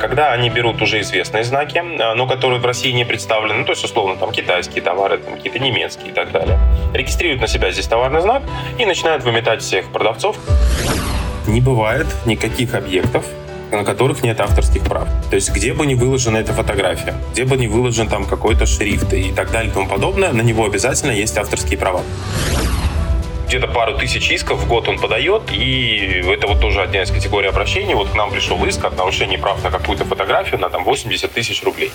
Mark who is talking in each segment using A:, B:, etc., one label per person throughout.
A: Когда они берут уже известные знаки, а, но которые в России не представлены, ну, то есть, условно, там, китайские товары, там, какие-то немецкие и так далее, регистрируют на себя здесь товарный знак и начинают выметать всех продавцов. Не бывает никаких объектов, на которых нет авторских прав. То есть где бы ни выложена эта фотография, где бы ни выложен там какой-то шрифт и так далее и тому подобное, на него обязательно есть авторские права где-то пару тысяч исков в год он подает, и это вот тоже одна из категорий обращений. Вот к нам пришел иск от нарушения прав на какую-то фотографию на там 80 тысяч рублей.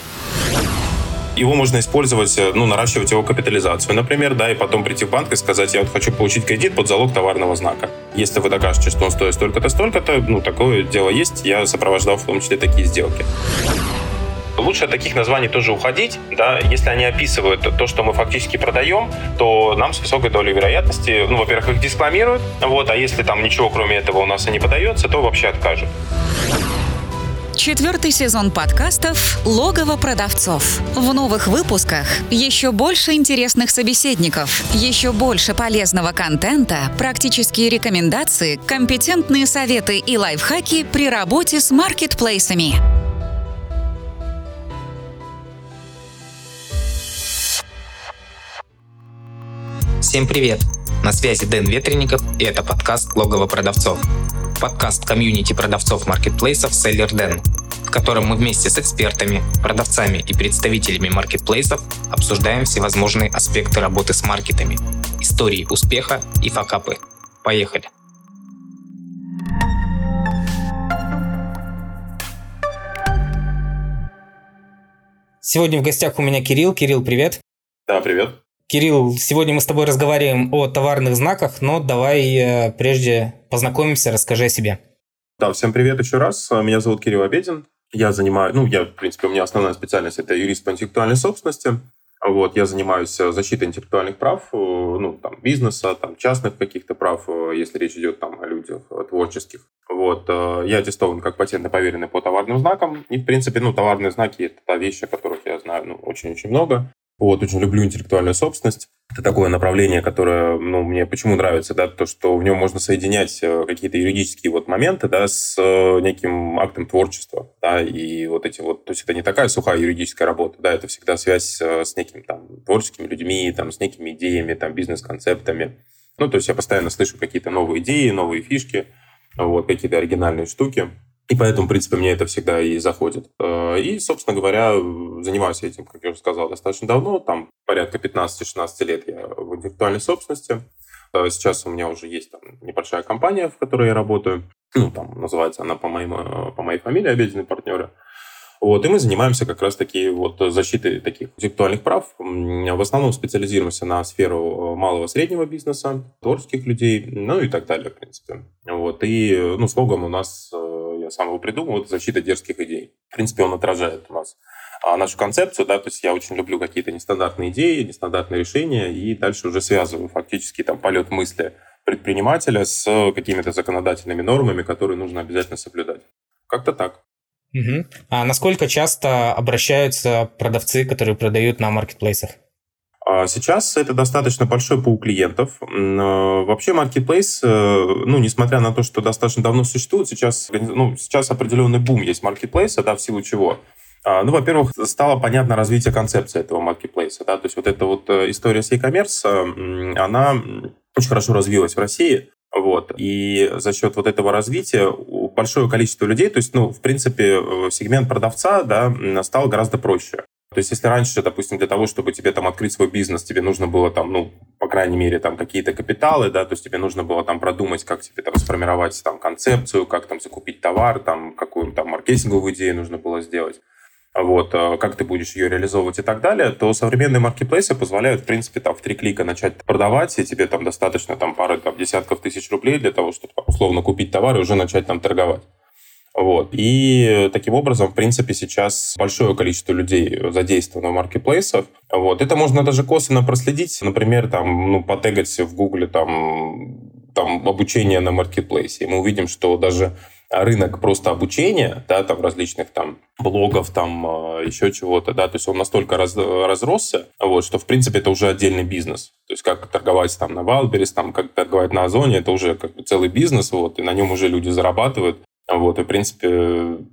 A: Его можно использовать, э, ну, наращивать его капитализацию, например, да, и потом прийти в банк и сказать, я вот хочу получить кредит под залог товарного знака. Если вы докажете, что он стоит столько-то, столько-то, ну, такое дело есть. Я сопровождал в том числе такие сделки. Лучше от таких названий тоже уходить, да, если они описывают то, что мы фактически продаем, то нам с высокой долей вероятности, ну, во-первых, их дискламируют, вот, а если там ничего кроме этого у нас и не подается, то вообще откажут.
B: Четвертый сезон подкастов «Логово продавцов». В новых выпусках еще больше интересных собеседников, еще больше полезного контента, практические рекомендации, компетентные советы и лайфхаки при работе с маркетплейсами.
C: Всем привет! На связи Дэн Ветренников, и это подкаст «Логово продавцов». Подкаст комьюнити продавцов маркетплейсов Seller Den, в котором мы вместе с экспертами, продавцами и представителями маркетплейсов обсуждаем всевозможные аспекты работы с маркетами, истории успеха и факапы. Поехали! Сегодня в гостях у меня Кирилл. Кирилл, привет.
A: Да, привет.
C: Кирилл, сегодня мы с тобой разговариваем о товарных знаках, но давай э, прежде познакомимся, расскажи о себе.
A: Да, всем привет еще раз. Меня зовут Кирилл Обедин. Я занимаю, ну, я, в принципе, у меня основная специальность – это юрист по интеллектуальной собственности. Вот, я занимаюсь э, защитой интеллектуальных прав, э, ну, там, бизнеса, там, частных каких-то прав, если речь идет там о людях творческих. Вот, я аттестован как патентно поверенный по товарным знакам. И, в принципе, ну, товарные знаки – это та вещь, о которых я знаю, ну, очень-очень много. Вот, очень люблю интеллектуальную собственность. Это такое направление, которое, ну, мне почему нравится, да, то, что в нем можно соединять э, какие-то юридические вот моменты, да, с э, неким актом творчества, да, и вот эти вот, то есть это не такая сухая юридическая работа, да, это всегда связь э, с неким там творческими людьми, там, с некими идеями, там, бизнес-концептами. Ну, то есть я постоянно слышу какие-то новые идеи, новые фишки, вот, какие-то оригинальные штуки. И поэтому, в принципе, мне это всегда и заходит. Э, и, собственно говоря, занимаюсь этим, как я уже сказал, достаточно давно. Там порядка 15-16 лет я в интеллектуальной собственности. Э, сейчас у меня уже есть там небольшая компания, в которой я работаю. Ну, там называется она по, моим, э, по моей фамилии «Обеденные партнеры». Вот, и мы занимаемся как раз-таки вот защитой таких интеллектуальных прав. В основном специализируемся на сферу малого среднего бизнеса, творческих людей, ну и так далее, в принципе. Вот, и, ну, слоган у нас я сам его придумал, это защита дерзких идей. В принципе, он отражает у нас а, нашу концепцию, да, то есть я очень люблю какие-то нестандартные идеи, нестандартные решения, и дальше уже связываю фактически там полет мысли предпринимателя с какими-то законодательными нормами, которые нужно обязательно соблюдать. Как-то так.
C: Угу. А насколько часто обращаются продавцы, которые продают на маркетплейсах?
A: А сейчас это достаточно большой пул клиентов. Э, вообще Marketplace, э, ну, несмотря на то, что достаточно давно существует, сейчас, ну, сейчас определенный бум есть Marketplace, да, в силу чего? А, ну, во-первых, стало понятно развитие концепции этого маркетплейса. Да? То есть вот эта вот э, история с e-commerce, она очень хорошо развилась в России. Вот. И за счет вот этого развития большое количество людей, то есть, ну, в принципе, сегмент продавца, да, стал гораздо проще. То есть, если раньше, допустим, для того, чтобы тебе там открыть свой бизнес, тебе нужно было там, ну, по крайней мере, там какие-то капиталы, да, то есть тебе нужно было там продумать, как тебе там сформировать там концепцию, как там закупить товар, там какую там маркетинговую идею нужно было сделать вот, э, как ты будешь ее реализовывать и так далее, то современные маркетплейсы позволяют, в принципе, там в три клика начать продавать, и тебе там достаточно там пары там, десятков тысяч рублей для того, чтобы условно купить товар и уже начать там торговать. Вот. И таким образом, в принципе, сейчас большое количество людей задействовано в маркетплейсах. Вот. Это можно даже косвенно проследить. Например, там, ну, потыкать в Гугле там, там обучение на маркетплейсе. И мы увидим, что даже рынок просто обучения, да, там различных там блогов, там а, еще чего-то, да, то есть он настолько раз, разросся, вот, что в принципе это уже отдельный бизнес. То есть как торговать там на Wildberries, там как торговать на Озоне, это уже как бы целый бизнес, вот, и на нем уже люди зарабатывают. Вот, и, в принципе,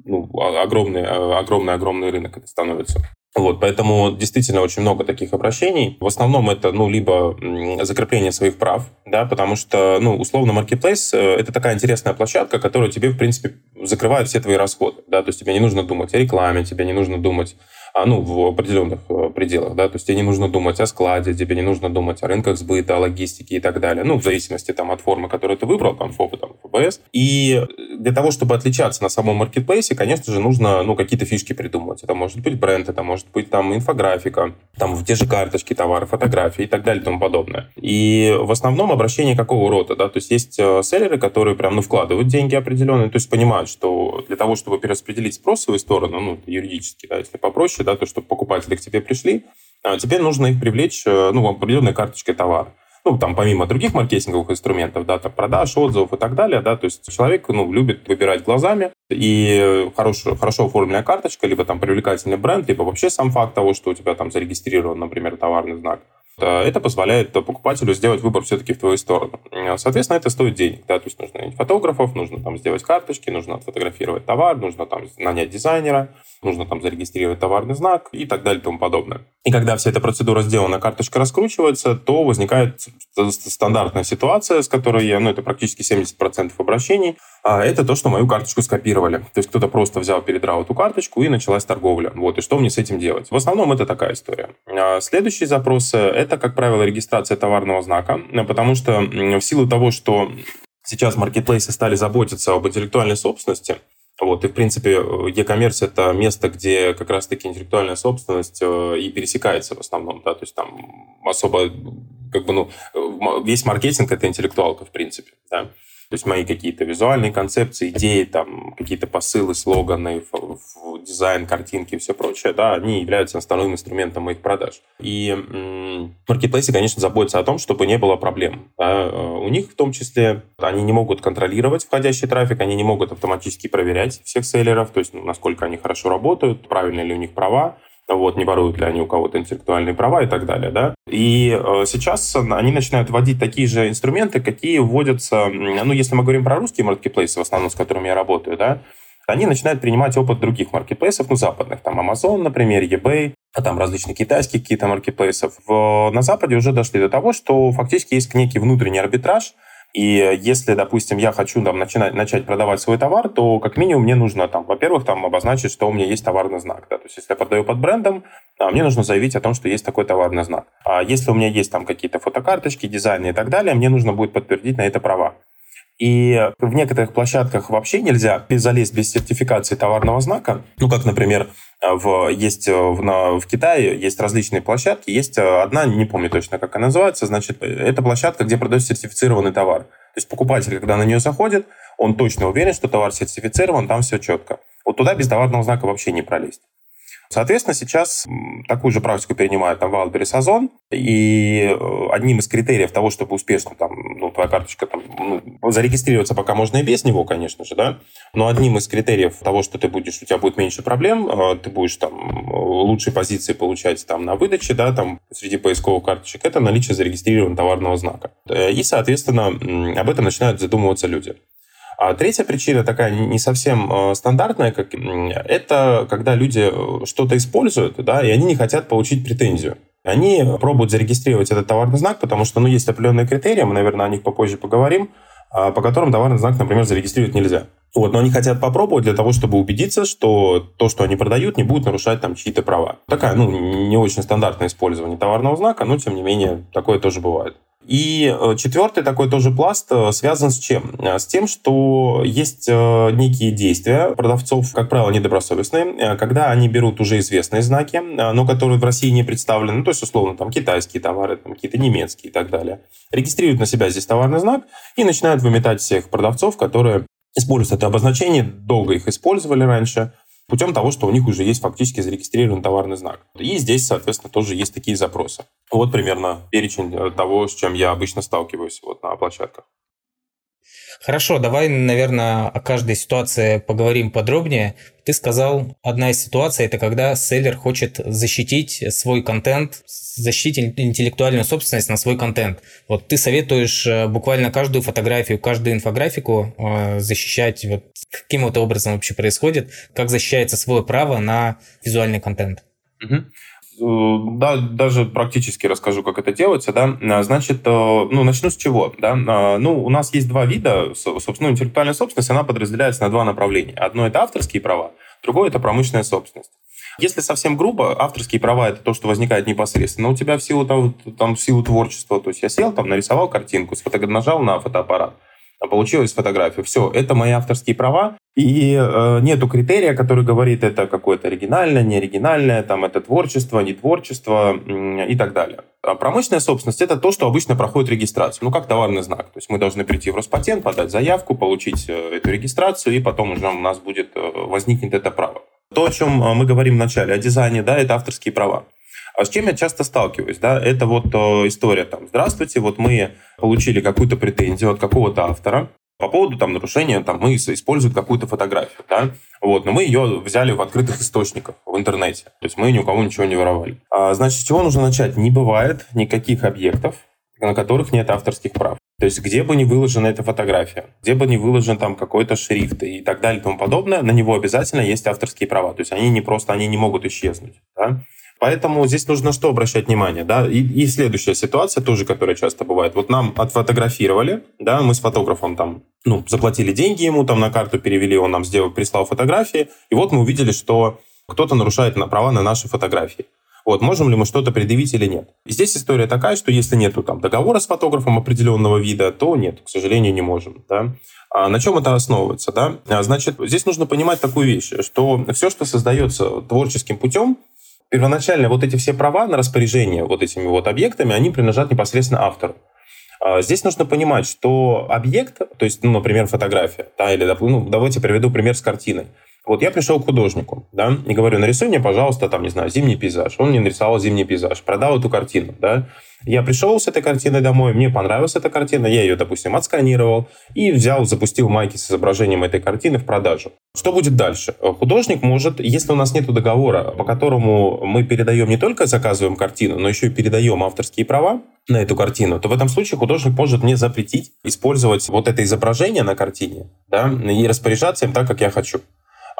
A: ну, огромный, огромный, огромный рынок это становится. Вот, поэтому действительно очень много таких обращений. В основном это, ну, либо закрепление своих прав, да, потому что, ну, условно, Marketplace э, — это такая интересная площадка, которая тебе, в принципе, закрывает все твои расходы, да, то есть тебе не нужно думать о рекламе, тебе не нужно думать а, ну, в определенных э, пределах, да, то есть тебе не нужно думать о складе, тебе не нужно думать о рынках сбыта, о логистике и так далее, ну, в зависимости там от формы, которую ты выбрал, там, ФОПа, там, ФБС. И для того, чтобы отличаться на самом маркетплейсе, конечно же, нужно, ну, какие-то фишки придумывать. Это может быть бренд, это может быть там инфографика, там, в те же карточки товара, фотографии и так далее и тому подобное. И в основном обращение какого рода, да, то есть есть э, селлеры, которые прям, ну, вкладывают деньги определенные, то есть понимают, что для того, чтобы перераспределить спрос в свою сторону, ну, юридически, да, если попроще, задача, да, то, чтобы покупатели к тебе пришли, а теперь нужно их привлечь э, ну, определенной карточкой товара. Ну, там, помимо других маркетинговых инструментов, да, там, продаж, отзывов и так далее, да, то есть человек, ну, любит выбирать глазами, и хорошо, хорошо оформленная карточка, либо там привлекательный бренд, либо вообще сам факт того, что у тебя там зарегистрирован, например, товарный знак, это позволяет покупателю сделать выбор все-таки в твою сторону. Соответственно, это стоит денег. Да? То есть нужно нанять фотографов, нужно там сделать карточки, нужно отфотографировать товар, нужно там нанять дизайнера, нужно там зарегистрировать товарный знак и так далее и тому подобное. И когда вся эта процедура сделана, карточка раскручивается, то возникает стандартная ситуация, с которой я, ну, это практически 70% обращений, а это то, что мою карточку скопировали. То есть кто-то просто взял, передрал эту карточку и началась торговля. Вот, и что мне с этим делать? В основном это такая история. А следующий запрос – это, как правило, регистрация товарного знака, потому что в силу того, что сейчас маркетплейсы стали заботиться об интеллектуальной собственности, вот, и, в принципе, e-commerce — это место, где как раз-таки интеллектуальная собственность э, и пересекается в основном, да, то есть там особо, как бы, ну, весь маркетинг — это интеллектуалка, в принципе, да. То есть мои какие-то визуальные концепции, идеи, там, какие-то посылы, слоганы, дизайн, картинки и все прочее, да, они являются основным инструментом моих продаж. И маркетплейсы, конечно, заботятся о том, чтобы не было проблем. Да. У них в том числе они не могут контролировать входящий трафик, они не могут автоматически проверять всех селлеров, то есть ну, насколько они хорошо работают, правильно ли у них права вот, не воруют ли они у кого-то интеллектуальные права и так далее, да. И э, сейчас они начинают вводить такие же инструменты, какие вводятся, ну, если мы говорим про русские маркетплейсы, в основном, с которыми я работаю, да, они начинают принимать опыт других маркетплейсов, ну, западных, там, Amazon, например, eBay, а там различные китайские какие-то маркетплейсов. В, на Западе уже дошли до того, что фактически есть некий внутренний арбитраж, и если, допустим, я хочу там, начинать, начать продавать свой товар, то как минимум мне нужно, там, во-первых, там, обозначить, что у меня есть товарный знак. Да? То есть если я продаю под брендом, а, мне нужно заявить о том, что есть такой товарный знак. А если у меня есть там какие-то фотокарточки, дизайны и так далее, мне нужно будет подтвердить на это права. И в некоторых площадках вообще нельзя залезть без сертификации товарного знака. Ну, как, например, в, есть в, на, в Китае есть различные площадки. Есть одна, не помню точно, как она называется, значит, это площадка, где продается сертифицированный товар. То есть покупатель, когда на нее заходит, он точно уверен, что товар сертифицирован, там все четко. Вот туда без товарного знака вообще не пролезть. Соответственно, сейчас такую же практику перенимает там Wildberries Озон, и э, одним из критериев того, чтобы успешно там, ну, твоя карточка там, ну, зарегистрироваться пока можно и без него, конечно же, да, но одним из критериев того, что ты будешь, у тебя будет меньше проблем, э, ты будешь там лучшие позиции получать там на выдаче, да, там среди поисковых карточек, это наличие зарегистрированного товарного знака. Э, и, соответственно, об этом начинают задумываться люди. А третья причина такая не совсем э, стандартная, как это когда люди э, что-то используют, да, и они не хотят получить претензию. Они пробуют зарегистрировать этот товарный знак, потому что ну, есть определенные критерии, мы, наверное, о них попозже поговорим, а, по которым товарный знак, например, зарегистрировать нельзя. Вот, но они хотят попробовать для того, чтобы убедиться, что то, что они продают, не будет нарушать там чьи-то права. Такая, ну, не очень стандартное использование товарного знака, но, тем не менее, такое тоже бывает. И э, четвертый такой тоже пласт э, связан с чем? Э, с тем, что есть некие действия продавцов, как правило, недобросовестные, когда они берут уже известные знаки, но которые в России не представлены, ну, то есть, условно, там, китайские товары, там, какие-то немецкие и так далее, регистрируют на себя здесь товарный знак и начинают выметать всех продавцов, которые используют это обозначение, долго их использовали раньше, путем того, что у них уже есть фактически зарегистрированный товарный знак. И здесь, соответственно, тоже есть такие запросы. Вот примерно перечень э, того, с чем я обычно сталкиваюсь вот на площадках.
C: Хорошо, давай, наверное, о каждой ситуации поговорим подробнее. Ты сказал, одна из ситуаций – это когда селлер хочет защитить свой контент, защитить интеллектуальную собственность на свой контент. Вот ты советуешь э, буквально каждую фотографию, каждую инфографику э, защищать. Вот каким вот образом вообще происходит? Как защищается свое право на визуальный контент?
A: Угу. Э, да, даже практически расскажу, как это делается, да. А, значит, э, ну, начну с чего, да. А, ну, у нас есть два вида, собственно, интеллектуальная собственность, она подразделяется на два направления. Одно – это авторские права, другое – это промышленная собственность. Если совсем грубо, авторские права это то, что возникает непосредственно у тебя в силу, там, там, в силу творчества. То есть я сел, там, нарисовал картинку, нажал на фотоаппарат, получилась фотография. Все, это мои авторские права, и э, нету критерия, который говорит, это какое-то оригинальное, не оригинальное, там, это творчество, не творчество и так далее. А промышленная собственность – это то, что обычно проходит регистрацию, ну, как товарный знак. То есть мы должны прийти в Роспатент, подать заявку, получить э, эту регистрацию, и потом уже у нас будет, э, возникнет это право. То, о чем э, мы говорим в начале, о дизайне, да, это авторские права. А с чем я часто сталкиваюсь, да, это вот э, история там, здравствуйте, вот мы получили какую-то претензию от какого-то автора, по поводу там нарушения, там, мы используем какую-то фотографию, да, вот, но мы ее взяли в открытых источниках в интернете, то есть мы ни у кого ничего не воровали. А, значит, с чего нужно начать? Не бывает никаких объектов, на которых нет авторских прав. То есть где бы ни выложена эта фотография, где бы ни выложен там какой-то шрифт и так далее и тому подобное, на него обязательно есть авторские права. То есть они не просто, они не могут исчезнуть. Да? Поэтому здесь нужно что обращать внимание, да, и, и следующая ситуация тоже, которая часто бывает. Вот нам отфотографировали, да, мы с фотографом там, ну, заплатили деньги ему, там на карту перевели, он нам сделал, прислал фотографии, и вот мы увидели, что кто-то нарушает на права на наши фотографии. Вот, можем ли мы что-то предъявить или нет. Здесь история такая, что если нет там договора с фотографом определенного вида, то нет, к сожалению, не можем. Да? А на чем это основывается? Да? А, значит, здесь нужно понимать такую вещь, что все, что создается творческим путем, первоначально вот эти все права на распоряжение вот этими вот объектами, они принадлежат непосредственно автору. А, здесь нужно понимать, что объект, то есть, ну, например, фотография, да, или, ну, давайте приведу пример с картиной. Вот я пришел к художнику, да, и говорю, нарисуй мне, пожалуйста, там, не знаю, зимний пейзаж. Он мне нарисовал зимний пейзаж, продал эту картину, да. Я пришел с этой картиной домой, мне понравилась эта картина, я ее, допустим, отсканировал и взял, запустил майки с изображением этой картины в продажу. Что будет дальше? Художник может, если у нас нет договора, по которому мы передаем не только заказываем картину, но еще и передаем авторские права на эту картину, то в этом случае художник может мне запретить использовать вот это изображение на картине да, и распоряжаться им так, как я хочу.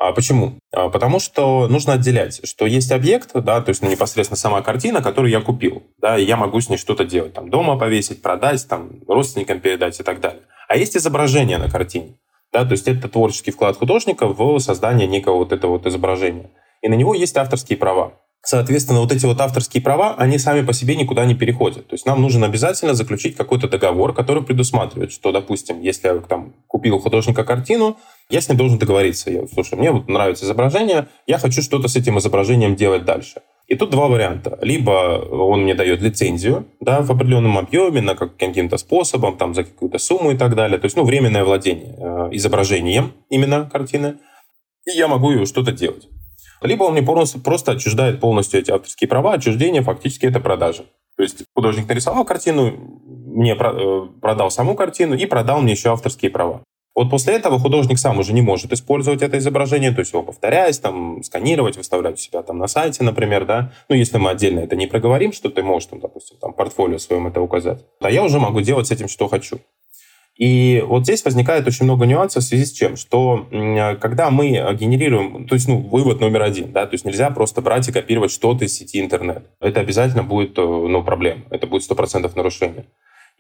A: А почему? А потому что нужно отделять, что есть объект, да, то есть ну, непосредственно сама картина, которую я купил, да, и я могу с ней что-то делать, там, дома повесить, продать, там, родственникам передать и так далее. А есть изображение на картине, да, то есть это творческий вклад художника в создание некого вот этого вот изображения. И на него есть авторские права. Соответственно, вот эти вот авторские права, они сами по себе никуда не переходят. То есть нам нужно обязательно заключить какой-то договор, который предусматривает, что, допустим, если я там купил художника картину, я с ним должен договориться. Я, слушай, мне вот нравится изображение, я хочу что-то с этим изображением делать дальше. И тут два варианта. Либо он мне дает лицензию да, в определенном объеме, на каким-то способом, там, за какую-то сумму и так далее. То есть, ну, временное владение э, изображением именно картины. И я могу что-то делать. Либо он мне просто, просто отчуждает полностью эти авторские права, отчуждение фактически это продажа. То есть художник нарисовал картину, мне э, продал саму картину и продал мне еще авторские права. Вот после этого художник сам уже не может использовать это изображение, то есть его повторяясь, там, сканировать, выставлять у себя там на сайте, например, да. Ну, если мы отдельно это не проговорим, что ты можешь, там, допустим, там, портфолио своем это указать, то я уже могу делать с этим, что хочу. И вот здесь возникает очень много нюансов в связи с чем, что когда мы генерируем, то есть, ну, вывод номер один, да, то есть нельзя просто брать и копировать что-то из сети интернет. Это обязательно будет, э, ну, проблема, это будет 100% нарушение.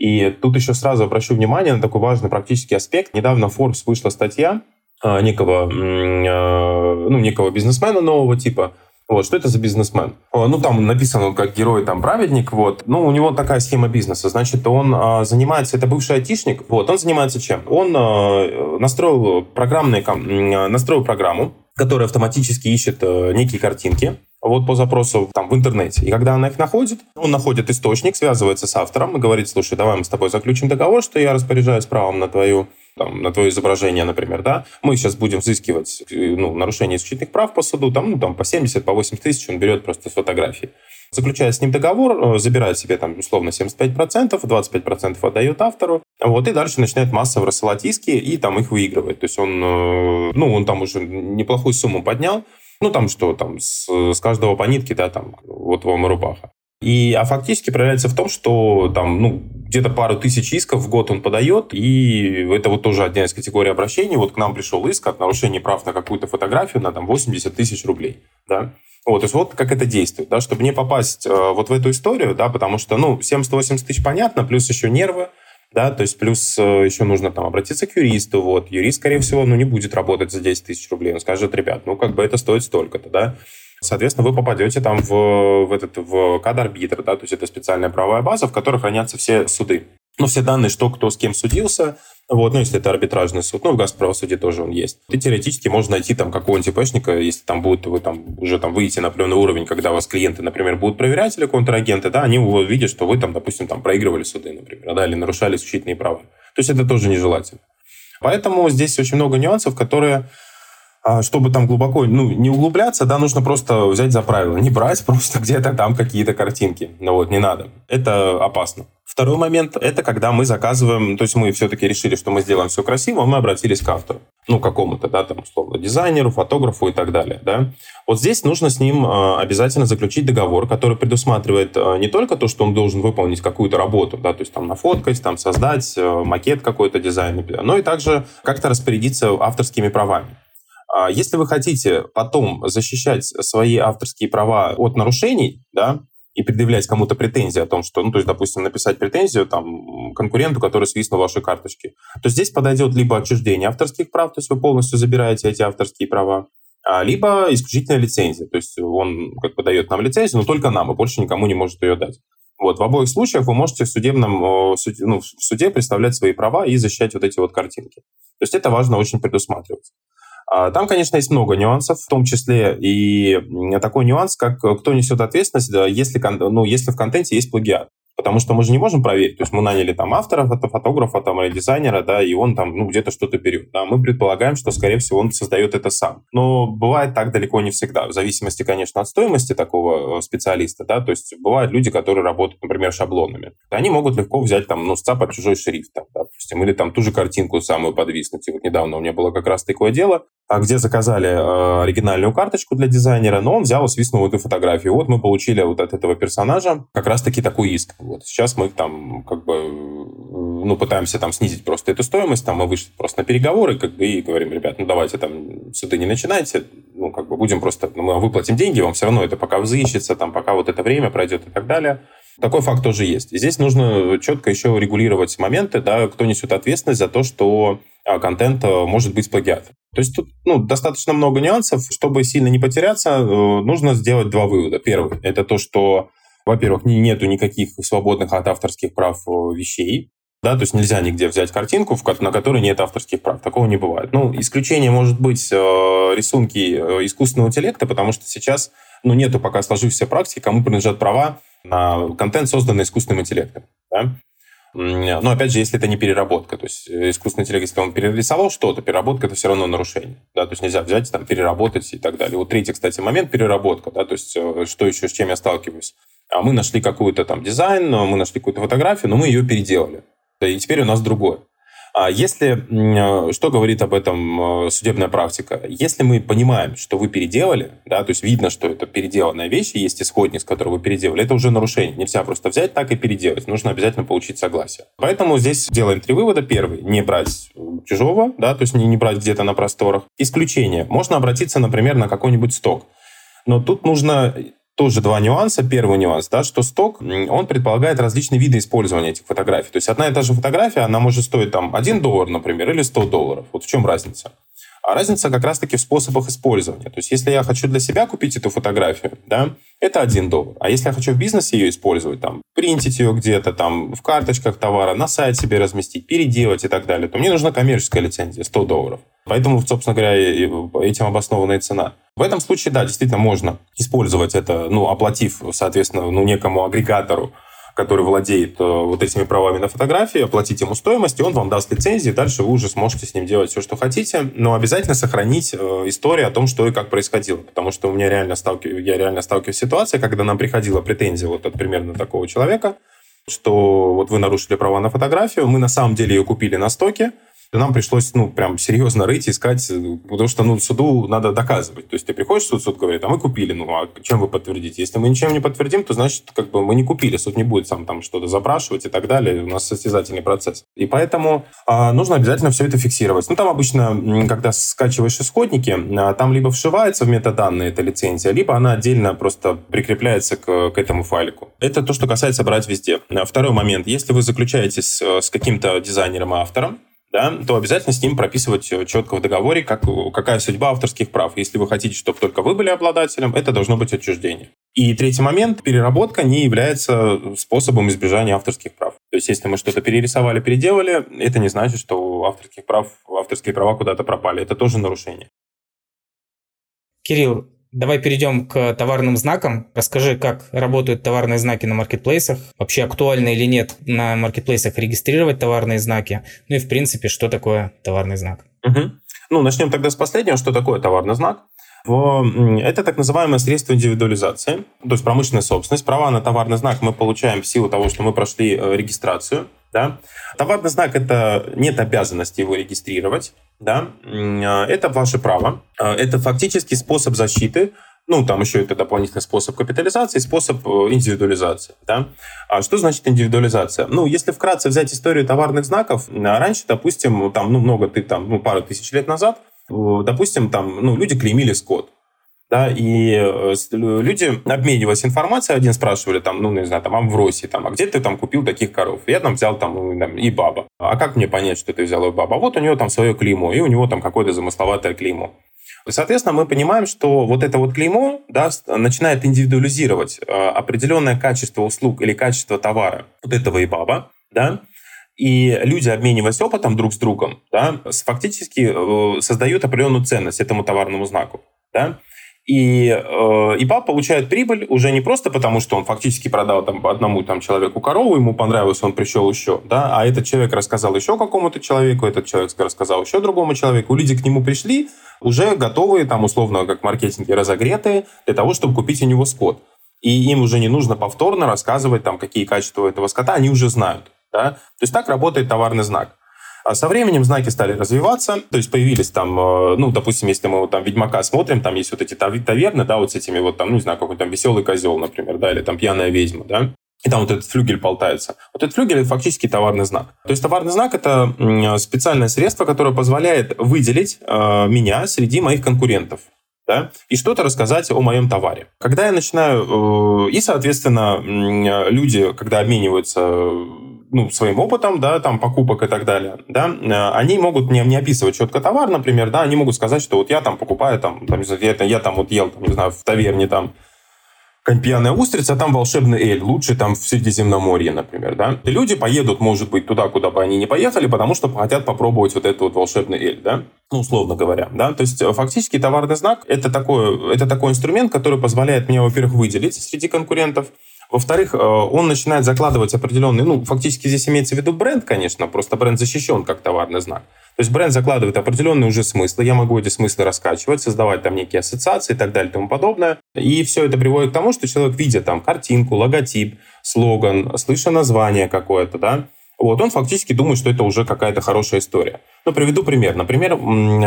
A: И тут еще сразу обращу внимание на такой важный практический аспект. Недавно в Forbes вышла статья э, некого, э, ну, некого бизнесмена нового типа, вот, что это за бизнесмен? Ну, там написано как герой, там, праведник, вот. Ну, у него такая схема бизнеса. Значит, он а, занимается, это бывший айтишник, вот, он занимается чем? Он а, настроил программные, а, настроил программу, которая автоматически ищет а, некие картинки, вот по запросу там в интернете. И когда она их находит, он находит источник, связывается с автором и говорит, слушай, давай мы с тобой заключим договор, что я распоряжаюсь правом на твою там, на твое изображение, например, да, мы сейчас будем взыскивать ну, нарушение исключительных прав по суду, там, ну, там, по 70, по 80 тысяч он берет просто с фотографии. Заключая с ним договор, э, забирает себе там условно 75%, 25% отдает автору, вот, и дальше начинает массово рассылать иски и там их выигрывает. То есть он, э, ну, он там уже неплохую сумму поднял, ну, там что, там, с, с каждого по нитке, да, там, вот вам и рубаха. И, а фактически проявляется в том, что там, ну, где-то пару тысяч исков в год он подает, и это вот тоже одна из категорий обращений. Вот к нам пришел иск от нарушения прав на какую-то фотографию на там 80 тысяч рублей, да. Вот, то есть вот как это действует, да, чтобы не попасть э, вот в эту историю, да, потому что, ну, 70-80 тысяч понятно, плюс еще нервы, да, то есть плюс э, еще нужно там обратиться к юристу, вот, юрист, скорее всего, ну, не будет работать за 10 тысяч рублей, он скажет, ребят, ну, как бы это стоит столько-то, да, соответственно, вы попадете там в, в этот, в кад-арбитр, да, то есть это специальная правовая база, в которой хранятся все суды. Ну, все данные, что кто с кем судился, вот, ну, если это арбитражный суд, ну, в Газправосудии тоже он есть. И теоретически можно найти там какого-нибудь ИПшника, если там будут вы там уже там выйти на определенный уровень, когда вас клиенты, например, будут проверять или контрагенты, да, они увидят, что вы там, допустим, там проигрывали суды, например, да, или нарушали исключительные права. То есть это тоже нежелательно. Поэтому здесь очень много нюансов, которые чтобы там глубоко ну, не углубляться, да, нужно просто взять за правило. Не брать просто где-то там какие-то картинки. Ну вот, не надо. Это опасно. Второй момент – это когда мы заказываем, то есть мы все-таки решили, что мы сделаем все красиво, мы обратились к автору, ну, какому-то, да, там, условно, дизайнеру, фотографу и так далее, да. Вот здесь нужно с ним а, обязательно заключить договор, который предусматривает а, не только то, что он должен выполнить какую-то работу, да, то есть там нафоткать, там создать макет какой-то дизайн, но и также как-то распорядиться авторскими правами. А если вы хотите потом защищать свои авторские права от нарушений, да, и предъявлять кому-то претензии о том, что, ну, то есть, допустим, написать претензию там конкуренту, который свистнул ваши карточки, то здесь подойдет либо отчуждение авторских прав, то есть вы полностью забираете эти авторские права, а, либо исключительная лицензия, то есть он как бы дает нам лицензию, но только нам, и больше никому не может ее дать. Вот, в обоих случаях вы можете в судебном, ну, в суде представлять свои права и защищать вот эти вот картинки. То есть это важно очень предусматривать. А, там, конечно, есть много нюансов, в том числе и такой нюанс, как э, кто несет ответственность, если, ну, если в контенте есть плагиат. Потому что мы же не можем проверить. То есть мы наняли там автора, фотографа там, или дизайнера, да, и он там ну, где-то что-то берет. Да. Мы предполагаем, что, скорее всего, он создает это сам. Но бывает так далеко не всегда. В зависимости, конечно, от стоимости такого э, специалиста. Да. То есть бывают люди, которые работают, например, шаблонами. Они могут легко взять там, ну, сцапать чужой шрифт, там, допустим, или там ту же картинку самую подвиснуть. И вот недавно у меня было как раз такое дело, где заказали э, оригинальную карточку для дизайнера, но он взял и свистнул эту фотографию. Вот мы получили вот от этого персонажа как раз-таки такой иск. Вот сейчас мы там как бы ну, пытаемся там снизить просто эту стоимость, там мы вышли просто на переговоры, как бы, и говорим, ребят, ну, давайте там суды не начинайте, ну, как бы будем просто, ну, мы выплатим деньги, вам все равно это пока взыщется, там, пока вот это время пройдет и так далее. Такой факт тоже есть. Здесь нужно четко еще регулировать моменты, да, кто несет ответственность за то, что а, контент э, может быть плагиатом. То есть тут ну, достаточно много нюансов. Чтобы сильно не потеряться, э, нужно сделать два вывода. Первый – это то, что, во-первых, нету никаких свободных от авторских прав э, вещей. Да, то есть нельзя нигде взять картинку, на которой нет авторских прав. Такого не бывает. Ну, исключение может быть рисунки искусственного интеллекта, потому что сейчас ну, нету пока сложившейся практики, кому принадлежат права на контент, созданный искусственным интеллектом. Да? Но опять же, если это не переработка, то есть э, искусственный интеллект, если он перерисовал что-то, переработка это все равно нарушение. Да? То есть нельзя взять, там, переработать и так далее. Вот третий, кстати, момент переработка, да, то есть э, что еще, с чем я сталкиваюсь. А мы нашли какую-то там дизайн, мы нашли какую-то фотографию, но мы ее переделали. И теперь у нас другое. А если, э, что говорит об этом э, судебная практика? Если мы понимаем, что вы переделали, да, то есть видно, что это переделанная вещь, и есть исходник, с которого вы переделали, это уже нарушение. Нельзя просто взять так и переделать. Нужно обязательно получить согласие. Поэтому здесь делаем три вывода. Первый, не брать чужого, да, то есть не, не брать где-то на просторах. Исключение. Можно обратиться, например, на какой-нибудь сток. Но тут нужно тоже два нюанса. Первый нюанс, да, что сток, он предполагает различные виды использования этих фотографий. То есть одна и та же фотография, она может стоить там 1 доллар, например, или 100 долларов. Вот в чем разница? А разница как раз-таки в способах использования. То есть если я хочу для себя купить эту фотографию, да, это 1 доллар. А если я хочу в бизнесе ее использовать, там, принтить ее где-то, там, в карточках товара, на сайт себе разместить, переделать и так далее, то мне нужна коммерческая лицензия, 100 долларов. Поэтому, собственно говоря, этим обоснованная цена. В этом случае, да, действительно можно использовать это, ну, оплатив, соответственно, ну, некому агрегатору который владеет э, вот этими правами на фотографии, оплатить ему стоимость, и он вам даст лицензии, дальше вы уже сможете с ним делать все, что хотите, но обязательно сохранить э, историю о том, что и как происходило, потому что у меня реально сталкив... я реально сталкиваюсь с ситуацией, когда нам приходила претензия вот от примерно такого человека, что вот вы нарушили права на фотографию, мы на самом деле ее купили на стоке, нам пришлось, ну, прям серьезно рыть, искать, потому что, ну, суду надо доказывать. То есть ты приходишь в суд, суд говорит, а мы купили, ну, а чем вы подтвердите? Если мы ничем не подтвердим, то значит, как бы мы не купили, суд не будет сам там что-то запрашивать и так далее, у нас состязательный процесс. И поэтому а, нужно обязательно все это фиксировать. Ну, там обычно, когда скачиваешь исходники, а, там либо вшивается в метаданные эта лицензия, либо она отдельно просто прикрепляется к, к этому файлику. Это то, что касается брать везде. А, второй момент. Если вы заключаетесь с каким-то дизайнером автором, да, то обязательно с ним прописывать четко в договоре, как, какая судьба авторских прав. Если вы хотите, чтобы только вы были обладателем, это должно быть отчуждение. И третий момент, переработка не является способом избежания авторских прав. То есть, если мы что-то перерисовали, переделали, это не значит, что авторских прав, авторские права куда-то пропали. Это тоже нарушение.
C: Кирилл, Давай перейдем к товарным знакам. Расскажи, как работают товарные знаки на маркетплейсах. Вообще актуально или нет на маркетплейсах регистрировать товарные знаки. Ну и в принципе, что такое товарный знак.
A: Угу. Ну, начнем тогда с последнего. Что такое товарный знак? Это так называемое средство индивидуализации, то есть промышленная собственность. Права на товарный знак мы получаем в силу того, что мы прошли э, регистрацию. Да? Товарный знак – это нет обязанности его регистрировать. Да? А, это ваше право. А, это фактически способ защиты ну, там еще это дополнительный способ капитализации, способ э, индивидуализации. Да? А что значит индивидуализация? Ну, если вкратце взять историю товарных знаков, раньше, допустим, там, ну, много, ты там, ну, пару тысяч лет назад, допустим, там, ну, люди клеймили скот да, и э, люди, обмениваясь информацией, один спрашивали, там, ну, не знаю, там, а в России, там, а где ты там купил таких коров? Я там взял там, ну, там и баба. А как мне понять, что ты взял и баба? Вот у него там свое клеймо, и у него там какое-то замысловатое клеймо. Соответственно, мы понимаем, что вот это вот клеймо да, начинает индивидуализировать э, определенное качество услуг или качество товара вот этого и баба, да, и люди, обмениваясь опытом друг с другом, да, фактически э, создают определенную ценность этому товарному знаку. Да? И э, ИПА получает прибыль уже не просто потому, что он фактически продал там, одному там, человеку корову, ему понравилось, он пришел еще, да, а этот человек рассказал еще какому-то человеку, этот человек рассказал еще другому человеку, люди к нему пришли, уже готовые, там, условно, как маркетинги, разогретые для того, чтобы купить у него скот. И им уже не нужно повторно рассказывать, там, какие качества этого скота, они уже знают. Да? То есть так работает товарный знак. А со временем знаки стали развиваться, то есть появились там, э, ну, допустим, если мы вот там Ведьмака смотрим, там есть вот эти таверны, да, вот с этими вот там, ну, не знаю, какой-то там веселый козел, например, да, или там пьяная ведьма, да, и там вот этот флюгель болтается. Вот этот флюгель – это фактически товарный знак. То есть товарный знак – это специальное средство, которое позволяет выделить э, меня среди моих конкурентов. Да, и что-то рассказать о моем товаре. Когда я начинаю... Э, и, соответственно, люди, когда обмениваются ну, своим опытом, да, там, покупок и так далее, да, э, они могут не, не описывать четко товар, например, да, они могут сказать, что вот я там покупаю, там, там я, я там вот ел, там, не знаю, в таверне, там, пьяная устрица, а там волшебный эль, лучший там в Средиземноморье, например, да. Люди поедут, может быть, туда, куда бы они не поехали, потому что хотят попробовать вот этот вот волшебный эль, да, ну, условно говоря, да. То есть, э, фактически, товарный знак – это такой, это такой инструмент, который позволяет мне, во-первых, выделить среди конкурентов, во-вторых, э, он начинает закладывать определенный, ну, фактически здесь имеется в виду бренд, конечно, просто бренд защищен как товарный знак. То есть бренд закладывает определенные уже смыслы, я могу эти смыслы раскачивать, создавать там некие ассоциации и так далее и тому подобное. И все это приводит к тому, что человек, видя там картинку, логотип, слоган, слыша название какое-то, да, вот, он фактически думает, что это уже какая-то хорошая история. Ну, приведу пример. Например,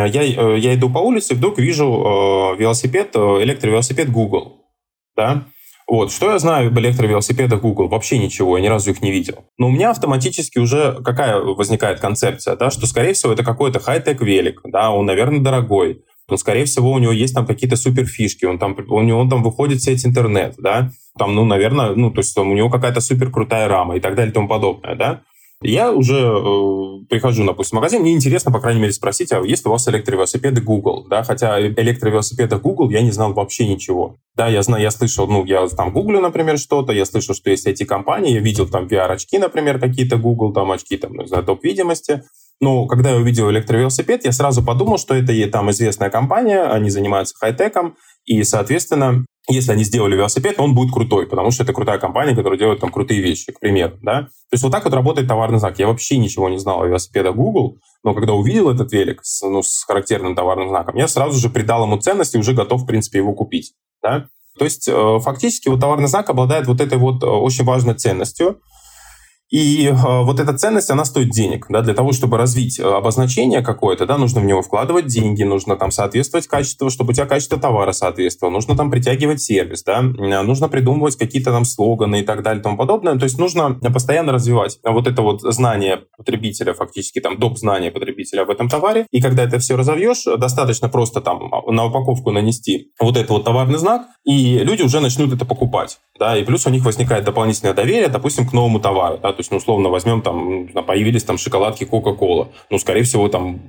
A: я, э, я иду по улице, вдруг вижу э, велосипед, электровелосипед Google, да, вот. Что я знаю об электровелосипедах Google? Вообще ничего, я ни разу их не видел. Но у меня автоматически уже какая возникает концепция, да, что, скорее всего, это какой-то хай-тек велик, да, он, наверное, дорогой, но, скорее всего, у него есть там какие-то суперфишки, он там, у него он там выходит в сеть интернет, да, там, ну, наверное, ну, то есть там, у него какая-то супер крутая рама и так далее и тому подобное, да. Я уже э, прихожу, допустим, в магазин, мне интересно, по крайней мере, спросить, а есть у вас электровелосипеды Google, да, хотя о электровелосипедах Google я не знал вообще ничего. Да, я знаю, я слышал, ну, я там гуглю, например, что-то, я слышал, что есть эти компании, я видел там VR-очки, например, какие-то Google, там очки, там, не знаю, топ-видимости, Но когда я увидел электровелосипед, я сразу подумал, что это там известная компания, они занимаются хай-теком, и, соответственно, если они сделали велосипед, он будет крутой, потому что это крутая компания, которая делает там крутые вещи, к примеру, да. То есть вот так вот работает товарный знак. Я вообще ничего не знал о велосипедах Google, но когда увидел этот велик с, ну, с характерным товарным знаком, я сразу же придал ему ценность и уже готов, в принципе, его купить, да. То есть э, фактически вот товарный знак обладает вот этой вот э, очень важной ценностью, и э, вот эта ценность, она стоит денег. Да? Для того, чтобы развить э, обозначение какое-то, да, нужно в него вкладывать деньги, нужно там соответствовать качеству, чтобы у тебя качество товара соответствовало, нужно там притягивать сервис, да? Э, нужно придумывать какие-то там слоганы и так далее и тому подобное. То есть нужно постоянно развивать вот это вот знание потребителя, фактически там доп. знание потребителя об этом товаре. И когда это все разовьешь, достаточно просто там на упаковку нанести вот этот вот товарный знак, и люди уже начнут это покупать. Да? И плюс у них возникает дополнительное доверие, допустим, к новому товару. Да? То есть, ну, условно, возьмем, там, появились там шоколадки Coca-Cola. Ну, скорее всего, там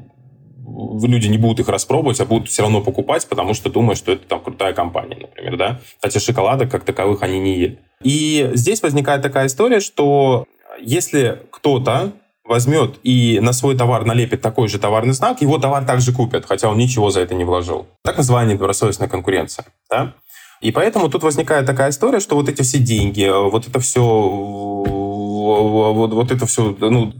A: люди не будут их распробовать, а будут все равно покупать, потому что думают, что это там крутая компания, например, да. Хотя шоколадок как таковых они не ели. И здесь возникает такая история, что если кто-то возьмет и на свой товар налепит такой же товарный знак, его товар также купят, хотя он ничего за это не вложил. Так называемая недобросовестная конкуренция. Да? И поэтому тут возникает такая история, что вот эти все деньги, вот это все вот, вот это все, ну,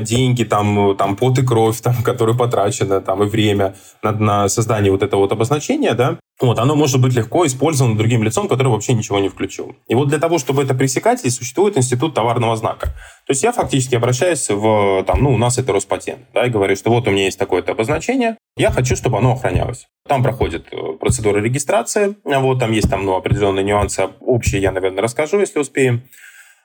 A: деньги, там, там, пот и кровь, там, которые потрачены, там, и время на, на создание вот этого вот обозначения, да, вот, оно может быть легко использовано другим лицом, который вообще ничего не включил. И вот для того, чтобы это пресекать, и существует институт товарного знака. То есть я фактически обращаюсь в, там, ну, у нас это Роспатент, да, и говорю, что вот у меня есть такое-то обозначение, я хочу, чтобы оно охранялось. Там проходит э, процедура регистрации, вот, там есть там, ну, определенные нюансы, общие я, наверное, расскажу, если успеем.